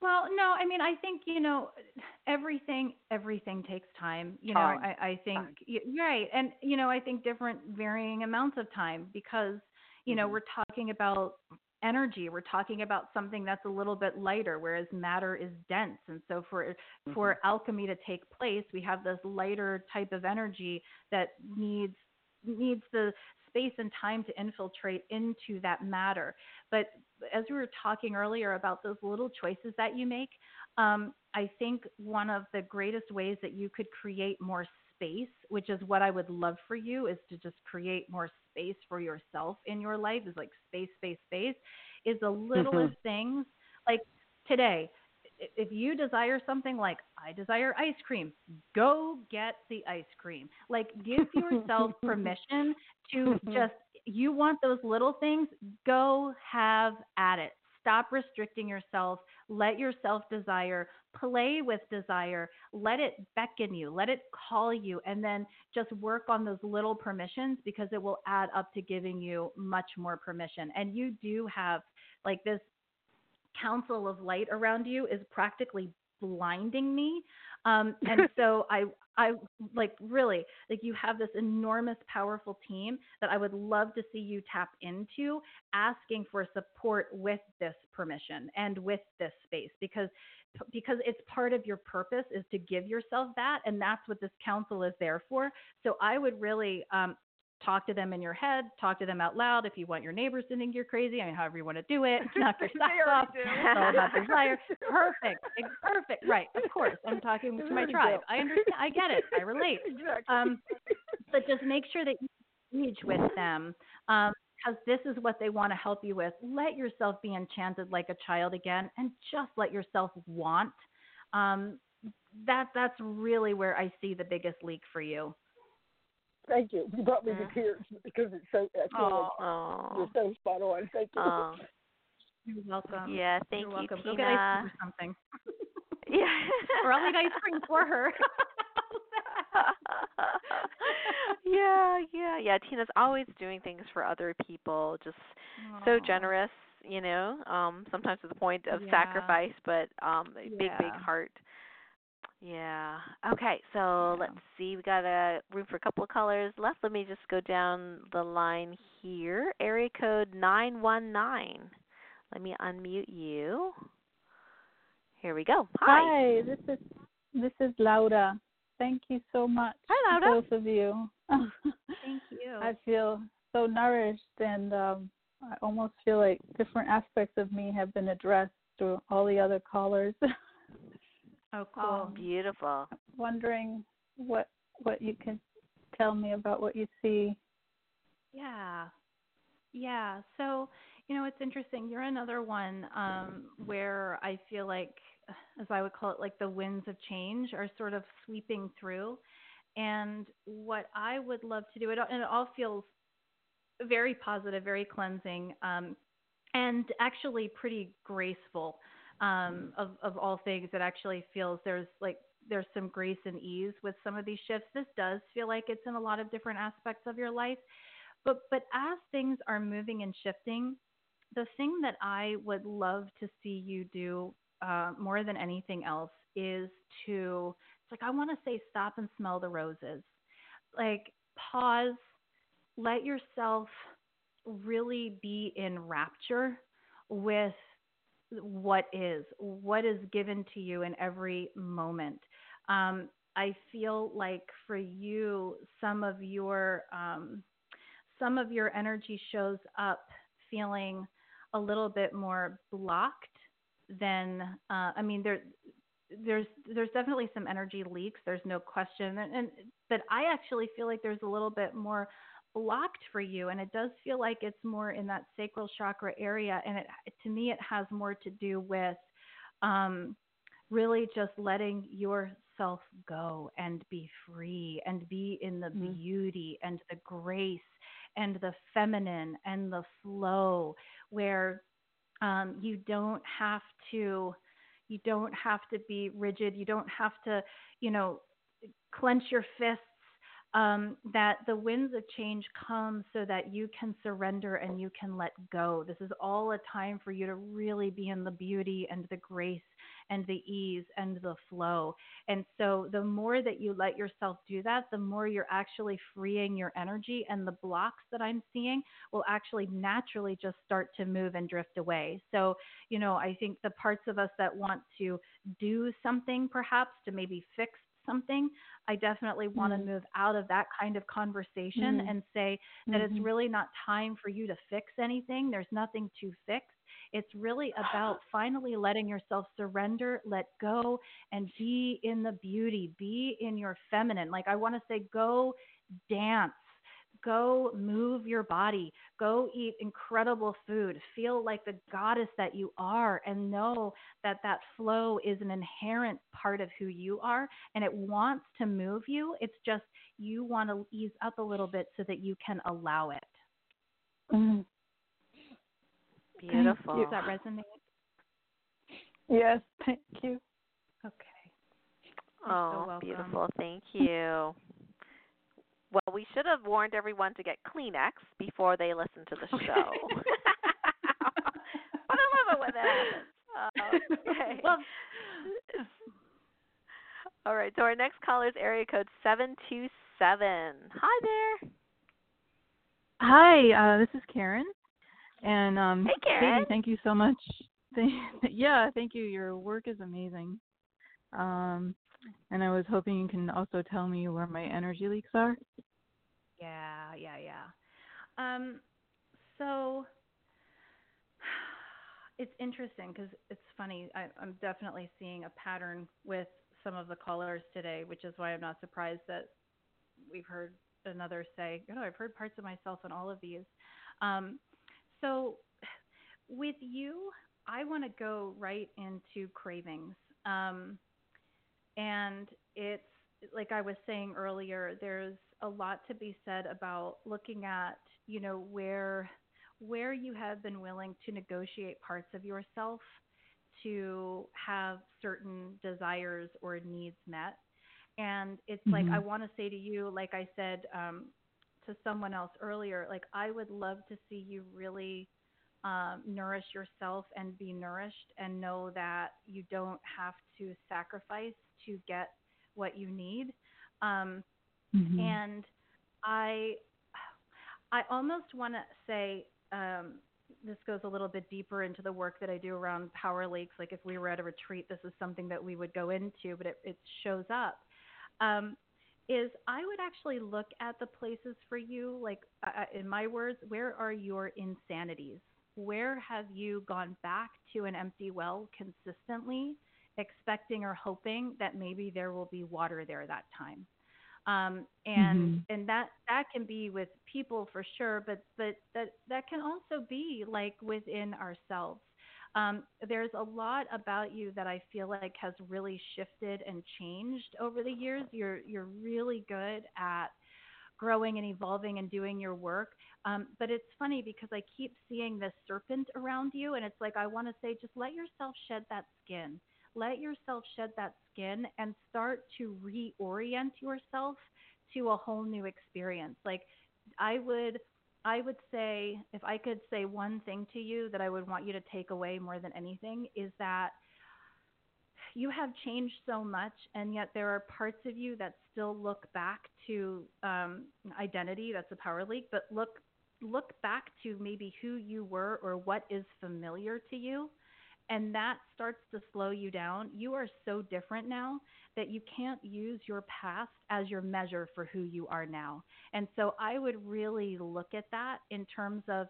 Well, no, I mean, I think you know, everything everything takes time. You time. know, I, I think time. right, and you know, I think different varying amounts of time because you know mm-hmm. we're talking about energy we're talking about something that's a little bit lighter whereas matter is dense and so for mm-hmm. for alchemy to take place we have this lighter type of energy that needs needs the space and time to infiltrate into that matter but as we were talking earlier about those little choices that you make um, i think one of the greatest ways that you could create more space, which is what I would love for you is to just create more space for yourself in your life is like space, space, space is the littlest mm-hmm. things. Like today, if you desire something like I desire ice cream, go get the ice cream. Like give yourself <laughs> permission to just you want those little things, go have at it. Stop restricting yourself. Let yourself desire. Play with desire. Let it beckon you. Let it call you. And then just work on those little permissions because it will add up to giving you much more permission. And you do have like this council of light around you is practically blinding me. Um, and <laughs> so I, I like really like you have this enormous, powerful team that I would love to see you tap into, asking for support with this permission and with this space because because it's part of your purpose is to give yourself that and that's what this council is there for. So i would really um, talk to them in your head, talk to them out loud. If you want your neighbors to think you're crazy, I mean, however you want to do it, knock <laughs> your socks off. It's all about desire. Perfect, perfect. Right, of course. I'm talking to my tribe. I understand. I get it. I relate. Exactly. Um, but just make sure that you engage with them. Um, because this is what they want to help you with. Let yourself be enchanted like a child again, and just let yourself want. Um, that that's really where I see the biggest leak for you. Thank you. You brought me to tears because it's so. I feel oh, like oh. you're so spot on. Thank you. Oh. You're welcome. Yeah, thank you're you, welcome. Tina. Go get ice cream or something. <laughs> yeah. <laughs> or I'll eat ice cream for her. <laughs> yeah, yeah, yeah. Tina's always doing things for other people, just Aww. so generous, you know. Um, sometimes to the point of yeah. sacrifice, but um yeah. big, big heart. Yeah. Okay, so yeah. let's see. We got a room for a couple of colors left. Let me just go down the line here. Area code 919. Let me unmute you. Here we go. Hi. Hi, this is this is Laura. Thank you so much. Hi, Laura. Both of you. <laughs> Thank you. I feel so nourished and um I almost feel like different aspects of me have been addressed through all the other callers. <laughs> Oh, cool. Um, Beautiful. Wondering what what you can tell me about what you see. Yeah. Yeah. So, you know, it's interesting. You're another one um, where I feel like, as I would call it, like the winds of change are sort of sweeping through. And what I would love to do, it, and it all feels very positive, very cleansing, um, and actually pretty graceful um, of of all things, it actually feels there's like there's some grace and ease with some of these shifts. This does feel like it's in a lot of different aspects of your life, but but as things are moving and shifting, the thing that I would love to see you do uh, more than anything else is to it's like I want to say stop and smell the roses, like pause, let yourself really be in rapture with what is, what is given to you in every moment. Um, I feel like for you, some of your um, some of your energy shows up feeling a little bit more blocked than uh, I mean there there's there's definitely some energy leaks. There's no question, and, and but I actually feel like there's a little bit more blocked for you and it does feel like it's more in that sacral chakra area and it to me it has more to do with um, really just letting yourself go and be free and be in the mm-hmm. beauty and the grace and the feminine and the flow where um, you don't have to you don't have to be rigid you don't have to you know clench your fists um, that the winds of change come so that you can surrender and you can let go. This is all a time for you to really be in the beauty and the grace and the ease and the flow. And so, the more that you let yourself do that, the more you're actually freeing your energy, and the blocks that I'm seeing will actually naturally just start to move and drift away. So, you know, I think the parts of us that want to do something perhaps to maybe fix something, I definitely want to mm. move out of that kind of conversation mm. and say that mm-hmm. it's really not time for you to fix anything. There's nothing to fix. It's really about <sighs> finally letting yourself surrender, let go, and be in the beauty, be in your feminine. Like I want to say, go dance Go move your body. Go eat incredible food. Feel like the goddess that you are and know that that flow is an inherent part of who you are and it wants to move you. It's just you want to ease up a little bit so that you can allow it. Mm. Beautiful. Does that resonate? Yes, thank you. Okay. You're oh, so beautiful. Thank you. Well, we should have warned everyone to get Kleenex before they listen to the <laughs> show. <laughs> but I love it when that happens. Uh, <laughs> okay. well, all right. So our next caller is area code seven two seven. Hi there. Hi, uh, this is Karen. And um, hey, Karen. Katy, thank you so much. Yeah, thank you. Your work is amazing. Um, and I was hoping you can also tell me where my energy leaks are. Yeah, yeah, yeah. Um, so <sighs> it's interesting because it's funny. I, I'm definitely seeing a pattern with some of the callers today, which is why I'm not surprised that we've heard another say, you know, I've heard parts of myself in all of these. Um, so <sighs> with you, I want to go right into cravings. Um, and it's like I was saying earlier, there's a lot to be said about looking at, you know, where where you have been willing to negotiate parts of yourself to have certain desires or needs met. And it's mm-hmm. like I want to say to you, like I said um, to someone else earlier, like I would love to see you really um, nourish yourself and be nourished and know that you don't have to sacrifice to get what you need. Um, mm-hmm. And I, I almost want to say um, this goes a little bit deeper into the work that I do around power leaks. Like if we were at a retreat, this is something that we would go into, but it, it shows up. Um, is I would actually look at the places for you, like uh, in my words, where are your insanities? Where have you gone back to an empty well consistently expecting or hoping that maybe there will be water there that time. Um, and mm-hmm. and that that can be with people for sure, but but that that can also be like within ourselves. Um, there's a lot about you that I feel like has really shifted and changed over the years. You're you're really good at growing and evolving and doing your work. Um, but it's funny because I keep seeing this serpent around you, and it's like I want to say, just let yourself shed that skin let yourself shed that skin and start to reorient yourself to a whole new experience. Like I would I would say if I could say one thing to you that I would want you to take away more than anything is that you have changed so much and yet there are parts of you that still look back to um, identity that's a power leak but look look back to maybe who you were or what is familiar to you and that starts to slow you down, you are so different now that you can't use your past as your measure for who you are now. And so I would really look at that in terms of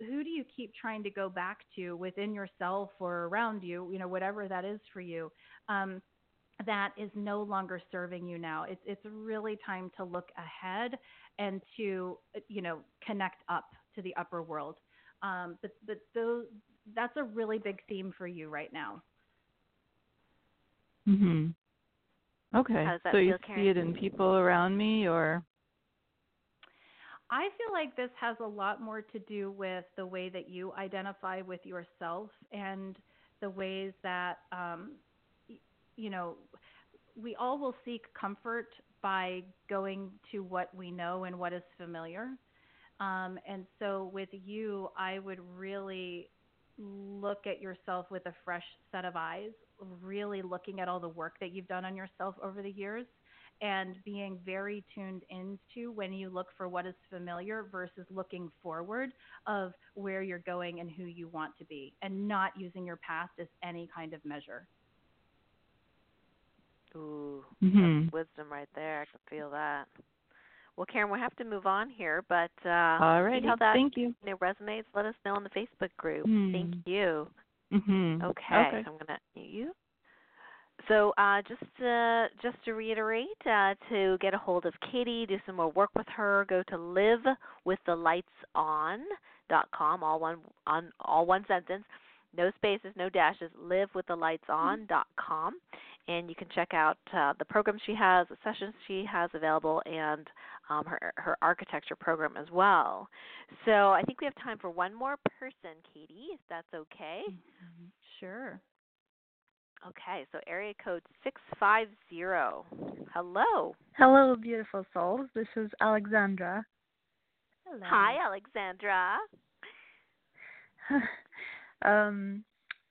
who do you keep trying to go back to within yourself or around you, you know, whatever that is for you. Um, that is no longer serving you now. It's it's really time to look ahead and to you know connect up to the upper world. Um, but but those that's a really big theme for you right now. Mhm. Okay. So you see it in people around me or I feel like this has a lot more to do with the way that you identify with yourself and the ways that um, you know we all will seek comfort by going to what we know and what is familiar. Um, and so with you, I would really look at yourself with a fresh set of eyes, really looking at all the work that you've done on yourself over the years and being very tuned into when you look for what is familiar versus looking forward of where you're going and who you want to be and not using your past as any kind of measure. Ooh, mm-hmm. wisdom right there. I can feel that. Well, Karen, we'll have to move on here, but uh, all right. Thank you. you know, resonates. Let us know in the Facebook group. Mm. Thank you. Mm-hmm. Okay, okay. so I'm gonna mute you. So uh, just to, just to reiterate, uh, to get a hold of Katy, do some more work with her, go to livewiththelightson.com, all one on all one sentence, no spaces, no dashes. Livewiththelightson.com, and you can check out uh, the programs she has, the sessions she has available, and um, her her architecture program as well. So I think we have time for one more person, Katy, if that's okay. Mm-hmm. Sure. Okay, so area code 650. Hello. Hello, beautiful souls. This is Alexandra. Hello. Hi, Alexandra. <laughs> um,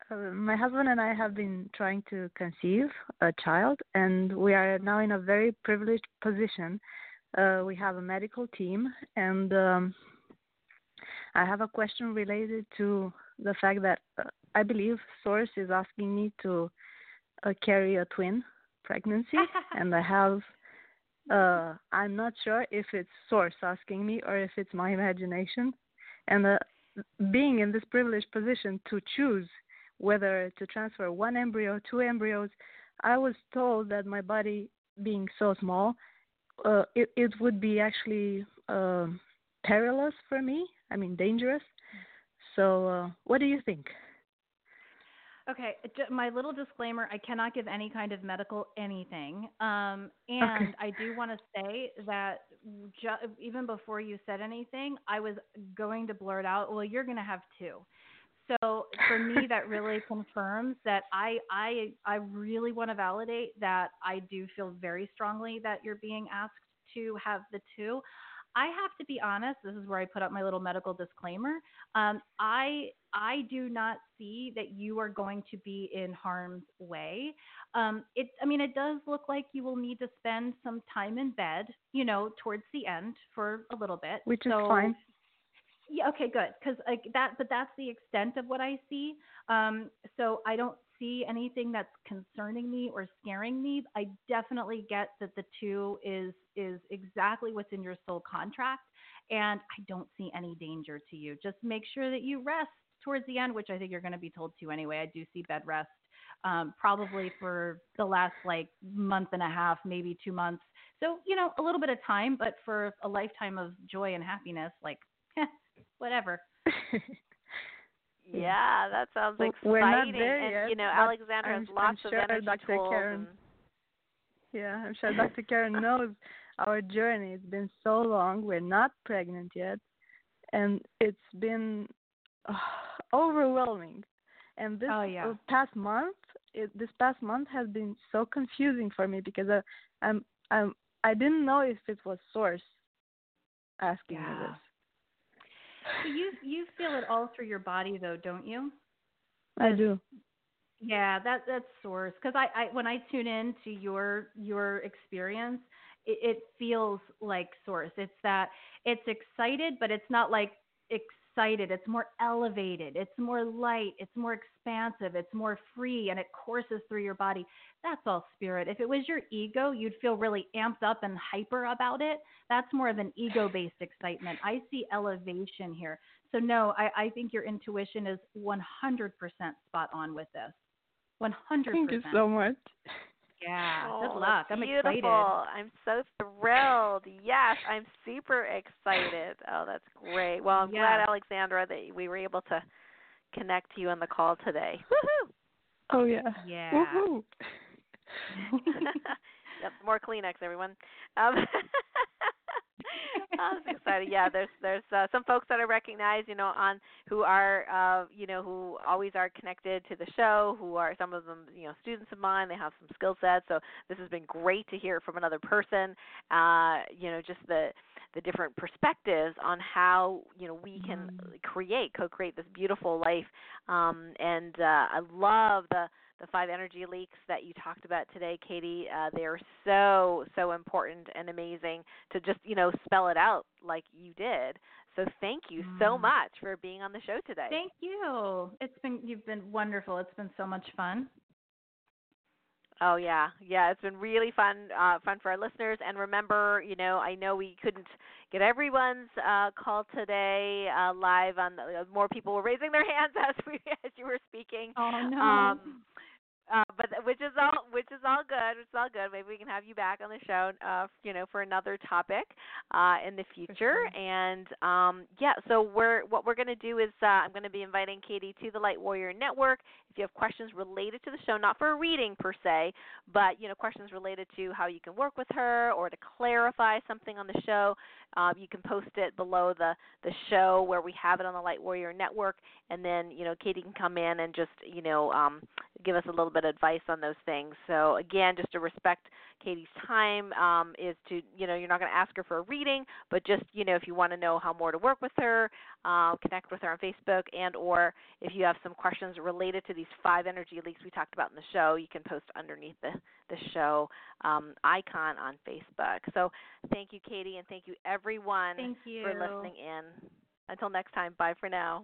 my husband and I have been trying to conceive a child, and we are now in a very privileged position. Uh, we have a medical team, and um, I have a question related to the fact that uh, I believe Source is asking me to uh, carry a twin pregnancy, <laughs> and I have. Uh, I'm not sure if it's Source asking me or if it's my imagination, and uh, being in this privileged position to choose whether to transfer one embryo, two embryos, I was told that my body being so small, uh, it it would be actually uh, perilous for me. I mean, dangerous. So, uh, what do you think? Okay, my little disclaimer: I cannot give any kind of medical anything, um, and Okay. I do want to say that ju- even before you said anything, I was going to blurt out, "Well, you're going to have two. So for me, that really confirms that I I I really want to validate that I do feel very strongly that you're being asked to have the two. I have to be honest. This is where I put up my little medical disclaimer. Um, I I do not see that you are going to be in harm's way. Um, it I mean it does look like you will need to spend some time in bed, you know, towards the end for a little bit. Which is fine. Yeah. Okay. Good. Because like that, but that's the extent of what I see. Um, so I don't see anything that's concerning me or scaring me. I definitely get that the two is is exactly what's in your soul contract, and I don't see any danger to you. Just make sure that you rest towards the end, which I think you're going to be told to anyway. I do see bed rest um, probably for the last like month and a half, maybe two months. So you know a little bit of time, but for a lifetime of joy and happiness, like <laughs> whatever. <laughs> Yeah, that sounds Well, exciting. we're not there and yet, you know, but Alexandra I'm, has lots I'm of sure energy Dr. tools. Karen, and, yeah, I'm sure Dr. Karen knows our journey. It's been so long. We're not pregnant yet, and it's been uh, <sighs> overwhelming. And this Oh, yeah. uh, past month, it, this past month has been so confusing for me because I, I'm, I'm, I didn't know if it was Source asking me this. You you feel it all through your body though, don't you? I do. Yeah, that that's source. Because I, I when I tune in to your your experience, it, it feels like source. It's that it's excited, but it's not like excited. It's more elevated. It's more light. It's more expansive. It's more free, and it courses through your body. That's all spirit. If it was your ego, you'd feel really amped up and hyper about it. That's more of an ego-based excitement. I see elevation here. So no, I, I think your intuition is 100% spot on with this. 100%. Thank you so much. Yeah. oh, good luck. I'm beautiful. excited. I'm so thrilled. Yes, I'm super excited. Oh, that's great. Well, I'm glad, Alexandra, that we were able to connect to you on the call today. <laughs> Woohoo! Oh yeah. Yeah. Woohoo. <laughs> yep, more Kleenex, everyone. Um, <laughs> I was excited. Yeah, there's there's uh, some folks that I recognize, you know, on who are uh, you know who always are connected to the show. Who are some of them, you know, students of mine. They have some skill sets. So this has been great to hear from another person. Uh, you know, just the the different perspectives on how you know we can create co-create this beautiful life. Um, and uh, I love the the five energy leaks that you talked about today, Katy. Uh, they are so so important and amazing to just you know spell it out like you did. So thank you so Mm. much for being on the show today. Thank you. It's been you've been wonderful. It's been so much fun. Oh yeah, yeah. It's been really fun, uh, fun for our listeners. And remember, you know, I know we couldn't get everyone's uh, call today uh, live. On the, uh, more people were raising their <laughs> hands as we as you were speaking. Oh no. Um, uh, but which is all which is all good. It's all good. Maybe we can have you back on the show, uh, you know, for another topic uh, in the future. Sure. And um, yeah, so we're what we're going to do is uh, I'm going to be inviting Katy to the Light Warrior Network. If you have questions related to the show, not for a reading per se, but you know, questions related to how you can work with her or to clarify something on the show, uh, you can post it below the the show where we have it on the Light Warrior Network, and then you know Katy can come in and just you know um, give us a little bit of advice on those things. So again, just to respect Katy's time um, is to you know you're not going to ask her for a reading, but just you know if you want to know how more to work with her, uh, connect with her on Facebook, and or if you have some questions related to these five energy leaks we talked about in the show, you can post underneath the the show um, icon on Facebook. So thank you, Katy, and thank you everyone Thank you. for listening in. Until next time, bye for now.